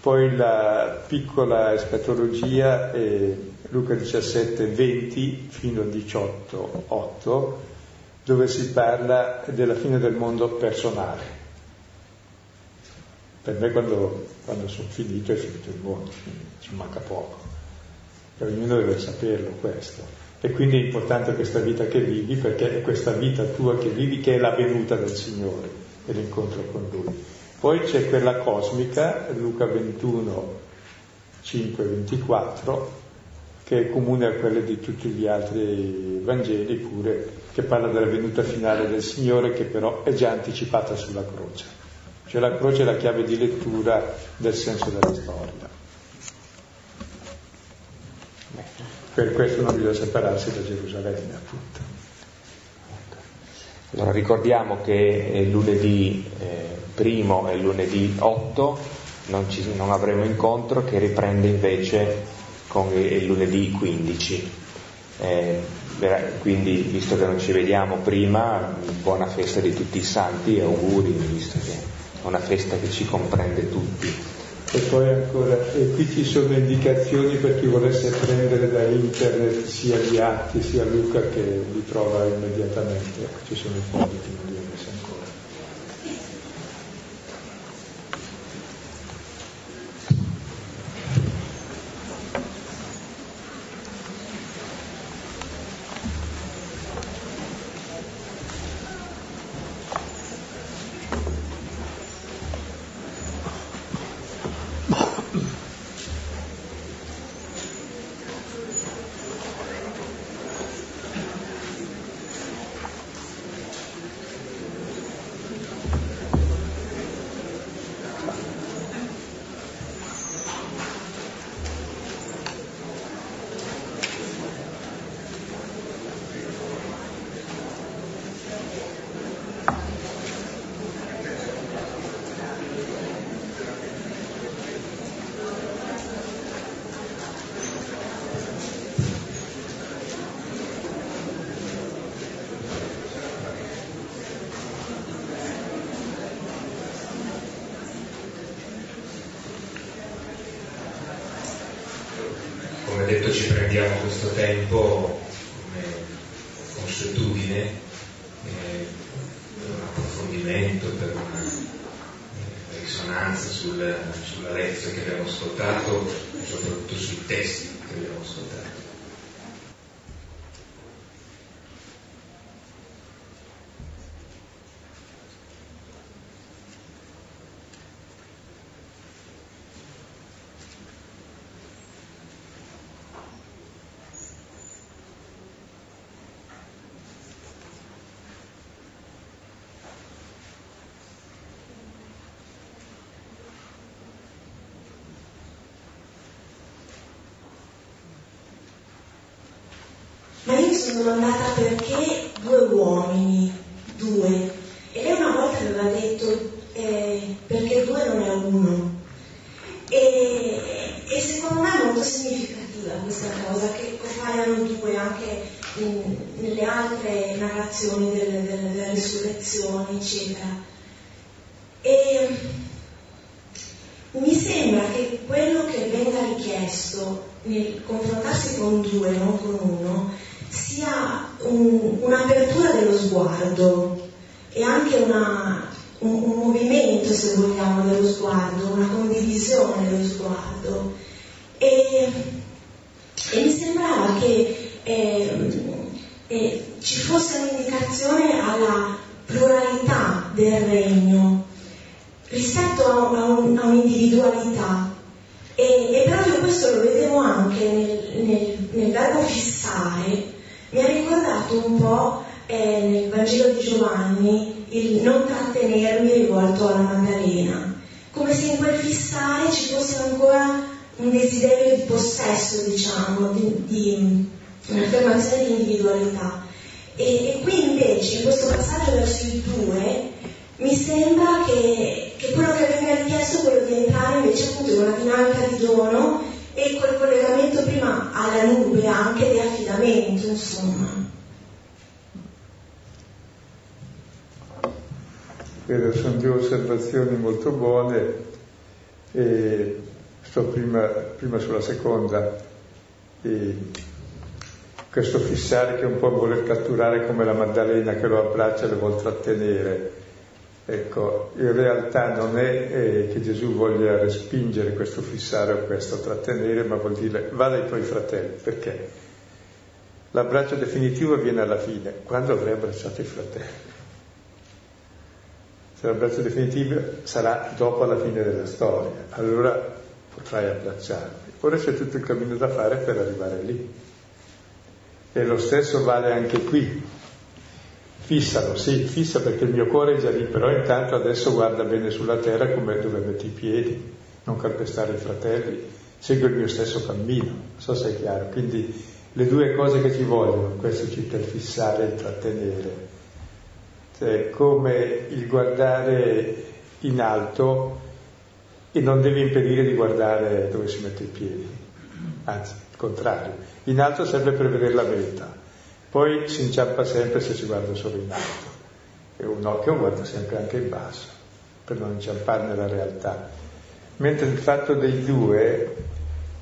Poi la piccola escatologia è Luca 17, 20 fino al 18, 8, dove si parla della fine del mondo personale per me quando, quando sono finito è finito il mondo, ci manca poco. E ognuno deve saperlo questo. E quindi è importante questa vita che vivi perché è questa vita tua che vivi che è la venuta del Signore e l'incontro con Lui. Poi c'è quella cosmica, Luca 21, 5, 24, che è comune a quelle di tutti gli altri Vangeli pure, che parla della venuta finale del Signore che però è già anticipata sulla croce. Cioè la croce è la chiave di lettura del senso della storia. Per questo non bisogna separarsi da Gerusalemme, appunto. Allora ricordiamo che lunedì eh, primo e lunedì 8 non, ci, non, avremo incontro che riprende invece con il lunedì 15. Eh, quindi visto che non ci vediamo prima, buona festa di tutti i santi e auguri, visto che una festa che ci comprende tutti. E poi ancora, e qui ci sono indicazioni per chi volesse prendere da internet sia gli atti sia Luca che li trova immediatamente, ci sono i fogli che non li ho messi ancora. detto ci prendiamo questo tempo come consuetudine eh, per un approfondimento, per una eh, risonanza sul, sulla lezione che abbiamo ascoltato soprattutto sui testi che abbiamo ascoltato. Sono domandata perché due uomini, sto prima, prima sulla seconda. Questo fissare che un po' vuole catturare come la Maddalena che lo abbraccia e lo vuole trattenere. Ecco, in realtà non è eh, che Gesù voglia respingere questo fissare o questo trattenere, ma vuol dire va dai tuoi fratelli. Perché? L'abbraccio definitivo avviene alla fine, quando avrai abbracciato i fratelli se l'abbraccio definitivo sarà dopo la fine della storia, allora potrai abbracciarmi. Ora c'è tutto il cammino da fare per arrivare lì. E lo stesso vale anche qui. Fissalo, sì, fissa perché il mio cuore è già lì, però intanto adesso guarda bene sulla terra come dove metti i piedi, non calpestare i fratelli, segui il mio stesso cammino, so se è chiaro. Quindi le due cose che ci vogliono, questo ci per fissare e trattenere cioè, come il guardare in alto e non deve impedire di guardare dove si mette i piedi, anzi, il contrario. In alto serve per vedere la meta, poi si inciampa sempre se si guarda solo in alto e un occhio guarda sempre anche in basso per non inciampare nella realtà. Mentre il fatto dei due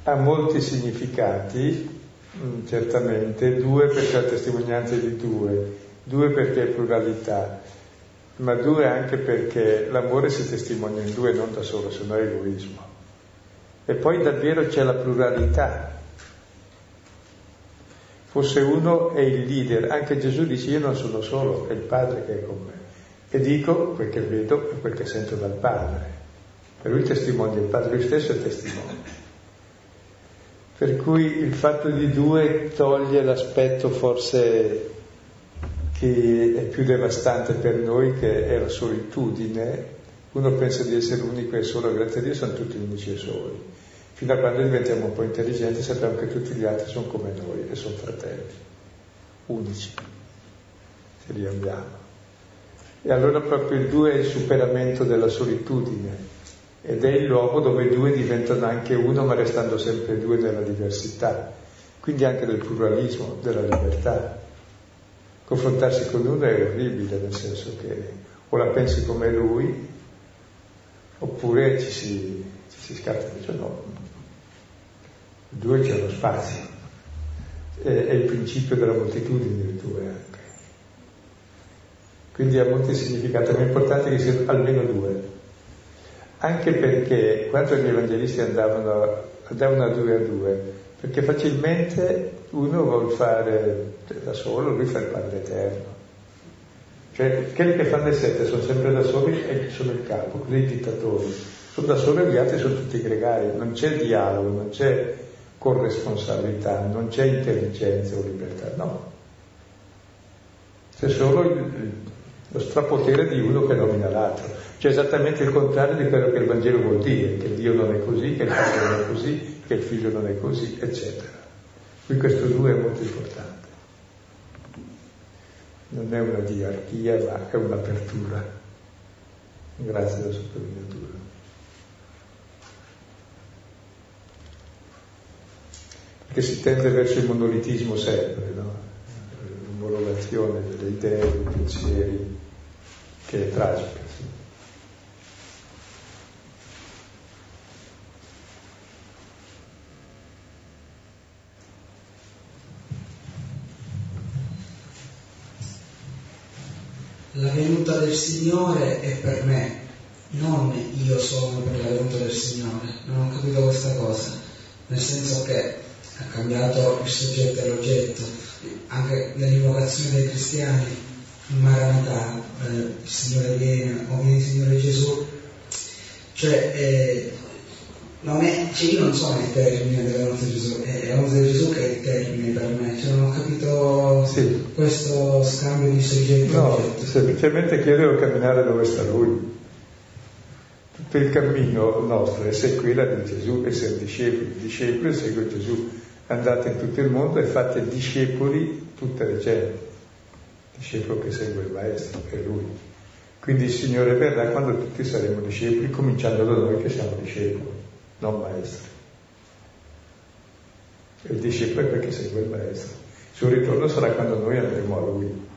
ha molti significati, mm, certamente, due perché la testimonianza è di due, due perché è pluralità, ma due anche perché l'amore si testimonia in due, non da solo, se no è egoismo. E poi davvero c'è la pluralità. Fosse uno è il leader, anche Gesù dice io non sono solo, è il Padre che è con me. E dico quel che vedo e quel che sento dal Padre. Per lui testimonia il Padre, lui stesso è testimone. Per cui il fatto di due toglie l'aspetto forse che è più devastante per noi, che è la solitudine. Uno pensa di essere unico e solo, grazie a Dio sono tutti unici e soli. Fino a quando diventiamo un po' intelligenti sappiamo che tutti gli altri sono come noi e sono fratelli, unici, se li abbiamo. E allora proprio il due è il superamento della solitudine ed è il luogo dove i due diventano anche uno ma restando sempre due nella diversità, quindi anche del pluralismo, della libertà. Confrontarsi con uno è orribile, nel senso che o la pensi come lui, oppure ci si, ci si scatta, dice no, due c'è lo spazio, è, è il principio della moltitudine del due anche. Quindi ha molti significati, ma è importante che siano almeno due. Anche perché quando gli evangelisti andavano, andavano a due a due, perché facilmente uno vuol fare da solo, lui fa il Padre Eterno. Cioè, quelli che fanno le sette sono sempre da soli e sono il capo, così i dittatori. Sono da soli e gli altri sono tutti gregari, non c'è dialogo, non c'è corresponsabilità, non c'è intelligenza o libertà, no. C'è solo il, lo strapotere di uno che nomina l'altro. Cioè esattamente il contrario di quello che il Vangelo vuol dire, che Dio non è così, che il Padre non è così, che il Figlio non è così, eccetera. Qui questo due è molto importante. Non è una diarchia, ma è un'apertura. Grazie della sottolineatura. Perché si tende verso il monolitismo sempre, no? l'omologazione delle idee, dei pensieri, che è tragica. Sì. La venuta del Signore è per me, non io sono per la venuta del Signore. Non ho capito questa cosa, nel senso che ha cambiato il soggetto e l'oggetto, anche nell'invocazione dei cristiani, Maranatà, eh, il Signore viene, o viene il Signore Gesù, cioè eh, non è, cioè io non sono il termine della venuta di Gesù, è la venuta di Gesù che è il termine per me, cioè non ho capito sì. questo scambio di soggetto no, oggetto. semplicemente che io devo camminare dove sta lui. Tutto il cammino nostro è seguire di Gesù, essere discepoli, discepoli segue Gesù. Andate in tutto il mondo e fate discepoli tutte le genti. Discepolo che segue il maestro, che è lui. Quindi il Signore verrà quando tutti saremo discepoli, cominciando da noi che siamo discepoli, non maestri. Il discepolo è perché segue il maestro. Il suo ritorno sarà quando noi andremo a lui.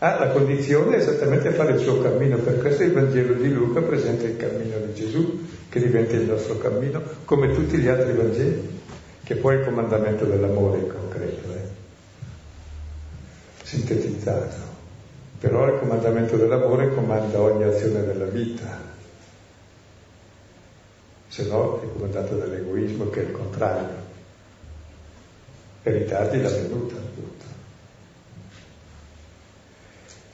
Ah, la condizione è esattamente fare il suo cammino, per questo il Vangelo di Luca presenta il cammino di Gesù, che diventa il nostro cammino, come tutti gli altri Vangeli, che poi è il comandamento dell'amore in concreto, eh? sintetizzato. Però il comandamento dell'amore comanda ogni azione della vita, se no è comandato dall'egoismo che è il contrario. E ritardi la venuta, appunto.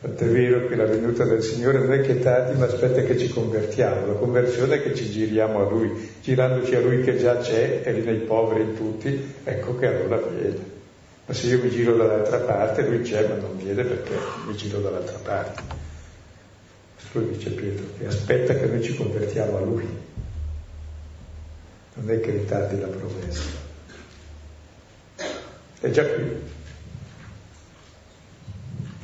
Tant'è vero che la venuta del Signore non è che tardi, ma aspetta che ci convertiamo. La conversione è che ci giriamo a Lui, girandoci a Lui che già c'è, e lì nei poveri tutti, ecco che allora viene. Ma se io mi giro dall'altra parte, Lui c'è, ma non viene perché mi giro dall'altra parte. Questo lo dice Pietro, che aspetta che noi ci convertiamo a Lui. Non è che ritardi la promessa. È già qui.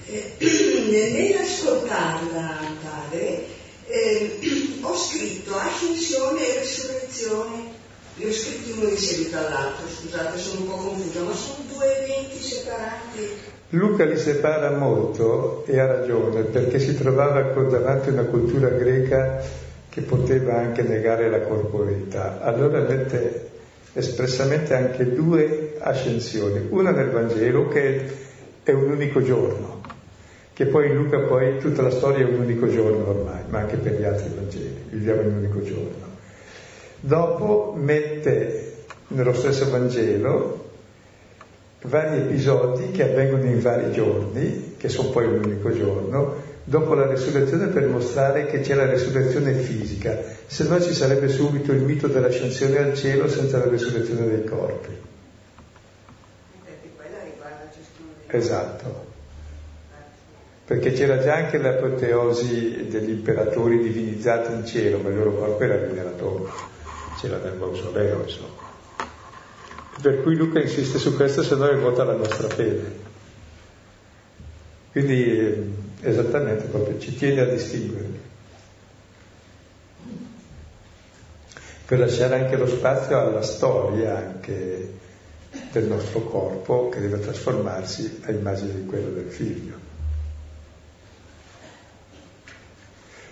Eh, nell'ascoltarla, padre, eh, ho scritto ascensione e resurrezione. Li ho scritti uno in seguito all'altro, scusate, sono un po' confusa, ma sono due eventi separati. Luca li separa molto e ha ragione, perché si trovava davanti a una cultura greca che poteva anche negare la corporeità. Allora mette espressamente anche due ascensioni, una nel Vangelo che è un unico giorno, che poi in Luca poi tutta la storia è un unico giorno ormai, ma anche per gli altri Vangeli, viviamo in un unico giorno. Dopo mette nello stesso Vangelo vari episodi che avvengono in vari giorni, che sono poi un unico giorno, dopo la resurrezione per mostrare che c'è la resurrezione fisica, se no ci sarebbe subito il mito dell'ascensione al cielo senza la resurrezione dei corpi. Esatto. Perché c'era già anche l'apoteosi degli imperatori divinizzati in cielo, ma il loro corpo era venerato, c'era nel mausoleo, insomma. Per cui Luca insiste su questo, se no è vota la nostra fede. Quindi esattamente, proprio ci tiene a distinguerli. Per lasciare anche lo spazio alla storia anche del nostro corpo che deve trasformarsi a immagine di quello del figlio.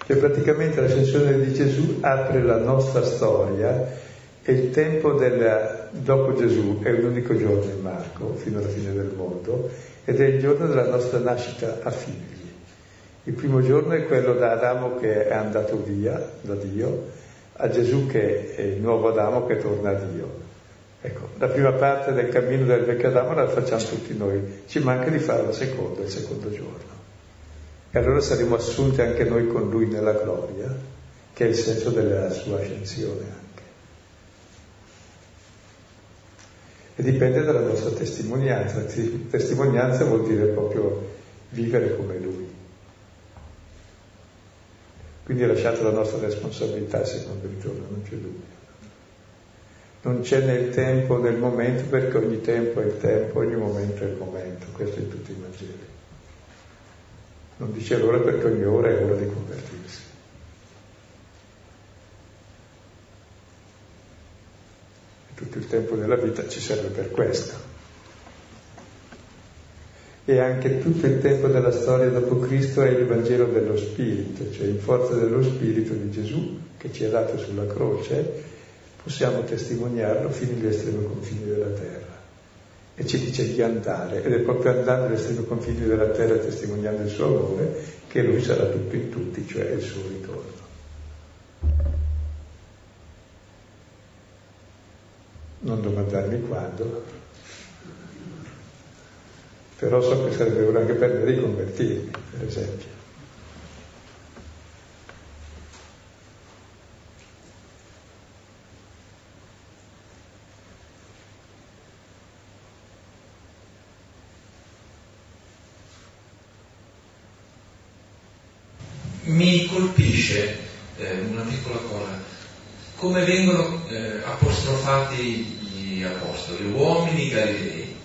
Cioè praticamente l'ascensione di Gesù apre la nostra storia e il tempo della, dopo Gesù è un unico giorno in Marco, fino alla fine del mondo, ed è il giorno della nostra nascita a figli. Il primo giorno è quello da Adamo che è andato via da Dio, a Gesù che è il nuovo Adamo che torna a Dio. Ecco, la prima parte del cammino del vecchio Adamo la facciamo tutti noi, ci manca di fare la seconda, il secondo giorno. E allora saremo assunti anche noi con lui nella gloria, che è il senso della sua ascensione anche. E dipende dalla nostra testimonianza. Testimonianza vuol dire proprio vivere come lui. Quindi è lasciata la nostra responsabilità secondo il giorno, non c'è dubbio. Non c'è nel tempo, nel momento, perché ogni tempo è il tempo, ogni momento è il momento, questo in tutti i Vangeli. Non dice allora perché ogni ora è ora di convertirsi. E tutto il tempo della vita ci serve per questo. E anche tutto il tempo della storia dopo Cristo è il Vangelo dello Spirito, cioè in forza dello Spirito di Gesù che ci ha dato sulla croce, possiamo testimoniarlo fino agli estremi confini della terra e ci dice di andare ed è proprio andando all'estremo confini della terra testimoniando il suo amore che lui sarà tutto in tutti, cioè il suo ritorno. Non domandarmi quando, però so che sarebbe ora anche per me riconvertirmi, per esempio. Mi colpisce eh, una piccola cosa, come vengono eh, apostrofati gli, apostoli, uomini Galilei.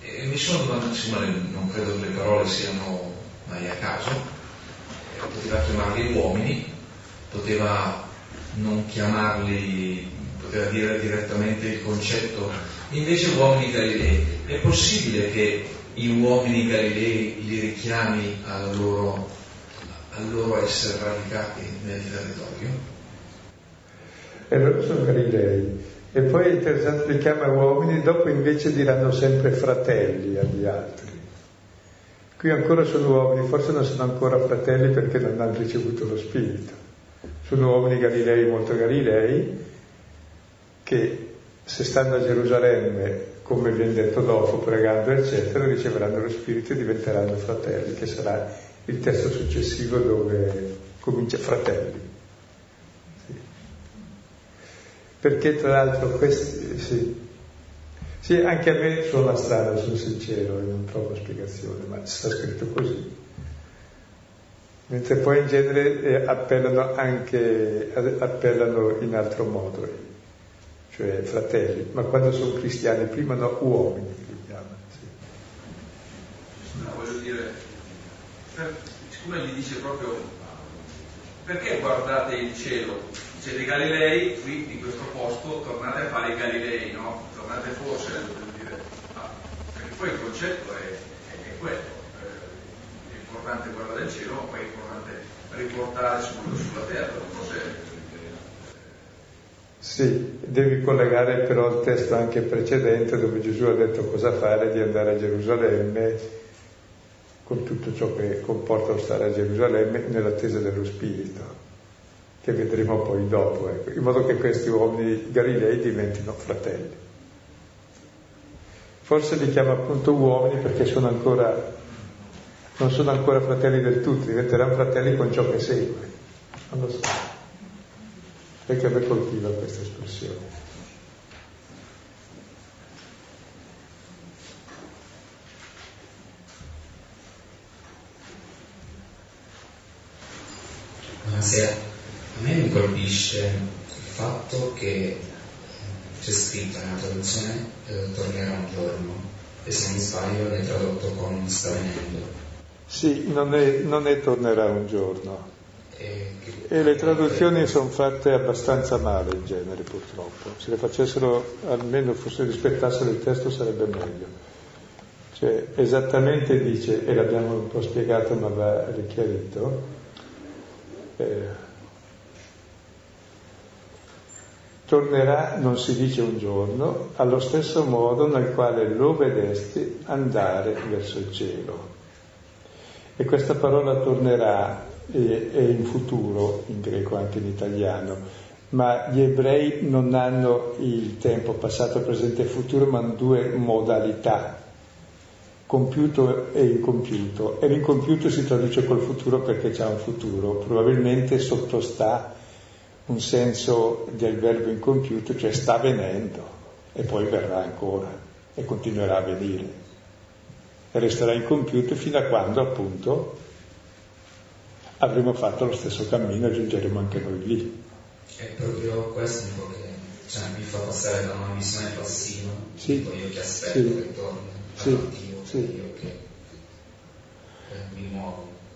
E mi sono domandato, insomma, non credo che le parole siano mai a caso, poteva chiamarli uomini, poteva non chiamarli, poteva dire direttamente il concetto, invece uomini Galilei. È possibile che gli uomini Galilei li richiami al loro, al loro essere radicati nel territorio? E loro sono Galilei. E poi è interessante, li chiama uomini, dopo invece diranno sempre fratelli agli altri. Qui ancora sono uomini, forse non sono ancora fratelli perché non hanno ricevuto lo Spirito. Sono uomini Galilei, molto Galilei, che se stanno a Gerusalemme, come viene detto dopo, pregando, eccetera, riceveranno lo Spirito e diventeranno fratelli, che sarà il testo successivo dove comincia fratelli. perché tra l'altro questi, sì, sì, anche a me suona strano, sono sincero, non trovo spiegazione, ma sta scritto così. Mentre poi in genere eh, appellano anche, appellano in altro modo, cioè fratelli, ma quando sono cristiani prima no, uomini li chiamano. Sì. No, voglio dire, per, siccome gli dice proprio perché guardate il cielo? siete Galilei, qui in questo posto tornate a fare i Galilei, no? Tornate forse, dire, ah, perché poi il concetto è, è, è quello, eh, è importante guardare il cielo, ma poi è importante riportare subito sulla terra, so se... Sì, devi collegare però il testo anche precedente dove Gesù ha detto cosa fare, di andare a Gerusalemme con tutto ciò che comporta lo stare a Gerusalemme nell'attesa dello Spirito che vedremo poi dopo, ecco, in modo che questi uomini galilei diventino fratelli. Forse li chiama appunto uomini perché sono ancora, non sono ancora fratelli del tutto, diventeranno fratelli con ciò che segue. Non lo so. Perché a me coltiva questa espressione. Buonasera. A me mi colpisce il fatto che c'è scritto nella traduzione eh, tornerà un giorno e se non sbaglio è tradotto con sta venendo. Sì, non è, non è tornerà un giorno. E, che, e le traduzioni sono fatte abbastanza male in genere purtroppo. Se le facessero, almeno fosse rispettassero il testo sarebbe meglio. Cioè, esattamente dice, e l'abbiamo un po' spiegato ma va richiarito, eh, tornerà, non si dice un giorno, allo stesso modo nel quale lo vedesti andare verso il cielo. E questa parola tornerà è, è in futuro, in greco anche in italiano, ma gli ebrei non hanno il tempo passato, presente e futuro, ma due modalità, compiuto e incompiuto. E l'incompiuto si traduce col futuro perché c'è un futuro, probabilmente sottostà un senso del verbo incompiuto, cioè sta venendo e poi verrà ancora e continuerà a venire. E resterà incompiuto fino a quando appunto avremo fatto lo stesso cammino e giungeremo anche noi lì. È proprio questo un po' che cioè, mi fa passare da una visione passiva, sì, tipo io che aspetto sì, che torni, sì, sì.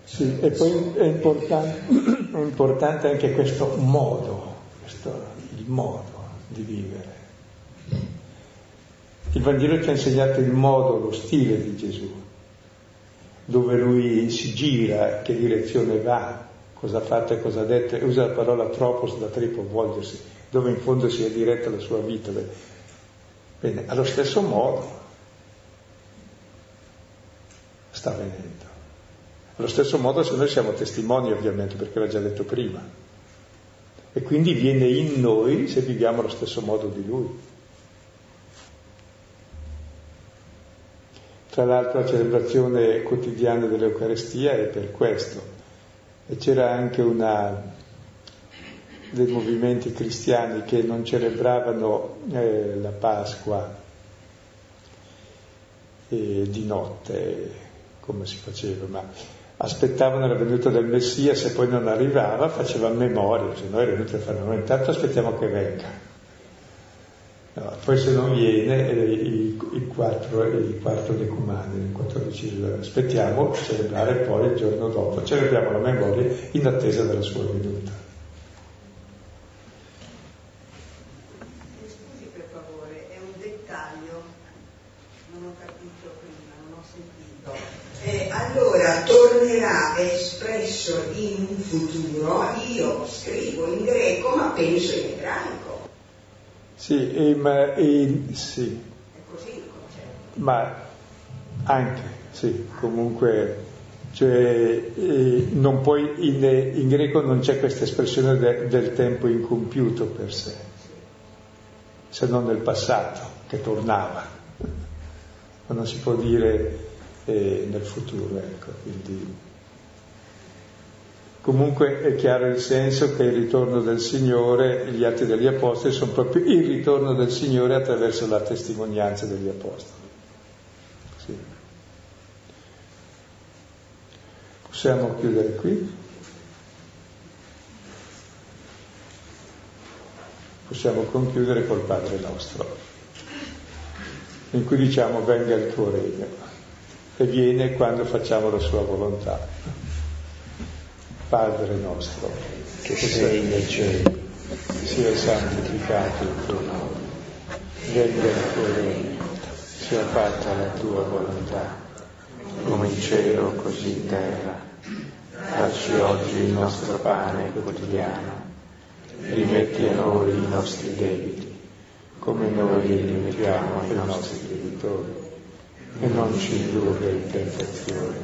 Sì, e poi è importante, è importante anche questo modo, questo, il modo di vivere. Il Vangelo ci ha insegnato il modo, lo stile di Gesù, dove lui si gira, che direzione va, cosa ha fatto e cosa ha detto, e usa la parola tropos da tripo, volgersi, dove in fondo si è diretta la sua vita. Bene, allo stesso modo sta avvenendo. Allo stesso modo se noi siamo testimoni ovviamente, perché l'ha già detto prima, e quindi viene in noi se viviamo allo stesso modo di lui. Tra l'altro la celebrazione quotidiana dell'Eucarestia è per questo. E c'era anche una dei movimenti cristiani che non celebravano eh, la Pasqua eh, di notte, come si faceva, ma aspettavano la venuta del Messia, se poi non arrivava facevano memoria, se no era venuto a fare memoria, intanto aspettiamo che venga. No, poi se non viene il, il, 4, il quarto decumane, il 14 aspettiamo celebrare poi il giorno dopo, celebriamo la memoria in attesa della sua venuta. Scusi per favore, è un dettaglio, non ho capito prima, non ho sentito. Eh, allora tornerà espresso in un futuro, io scrivo in greco ma penso in ebraico. Sì, e, ma, e, sì. È così il concetto. Ma anche, sì, comunque, cioè, non puoi, in, in, greco non c'è questa espressione de, del tempo incompiuto per sé, se non nel passato, che tornava, ma non si può dire eh, nel futuro, ecco, quindi Comunque è chiaro il senso che il ritorno del Signore, gli atti degli Apostoli sono proprio il ritorno del Signore attraverso la testimonianza degli Apostoli. Sì. Possiamo chiudere qui? Possiamo concludere col Padre nostro, in cui diciamo venga il tuo regno e viene quando facciamo la sua volontà. Padre nostro, che sei nei cieli, sia santificato il tuo nome, venga il tuo regno, sia fatta la tua volontà, come in cielo così in terra. Dacci oggi il nostro pane quotidiano, rimetti a noi i nostri debiti, come noi rimettiamo ai nostri debitori, e non ci indurre in tentazione,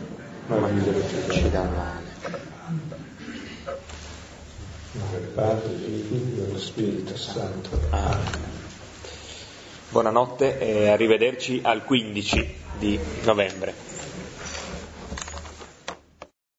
ma liberatici dal male. Del Padre, del Figlio e dello Spirito Santo. Amen. Buonanotte e arrivederci al 15 di novembre.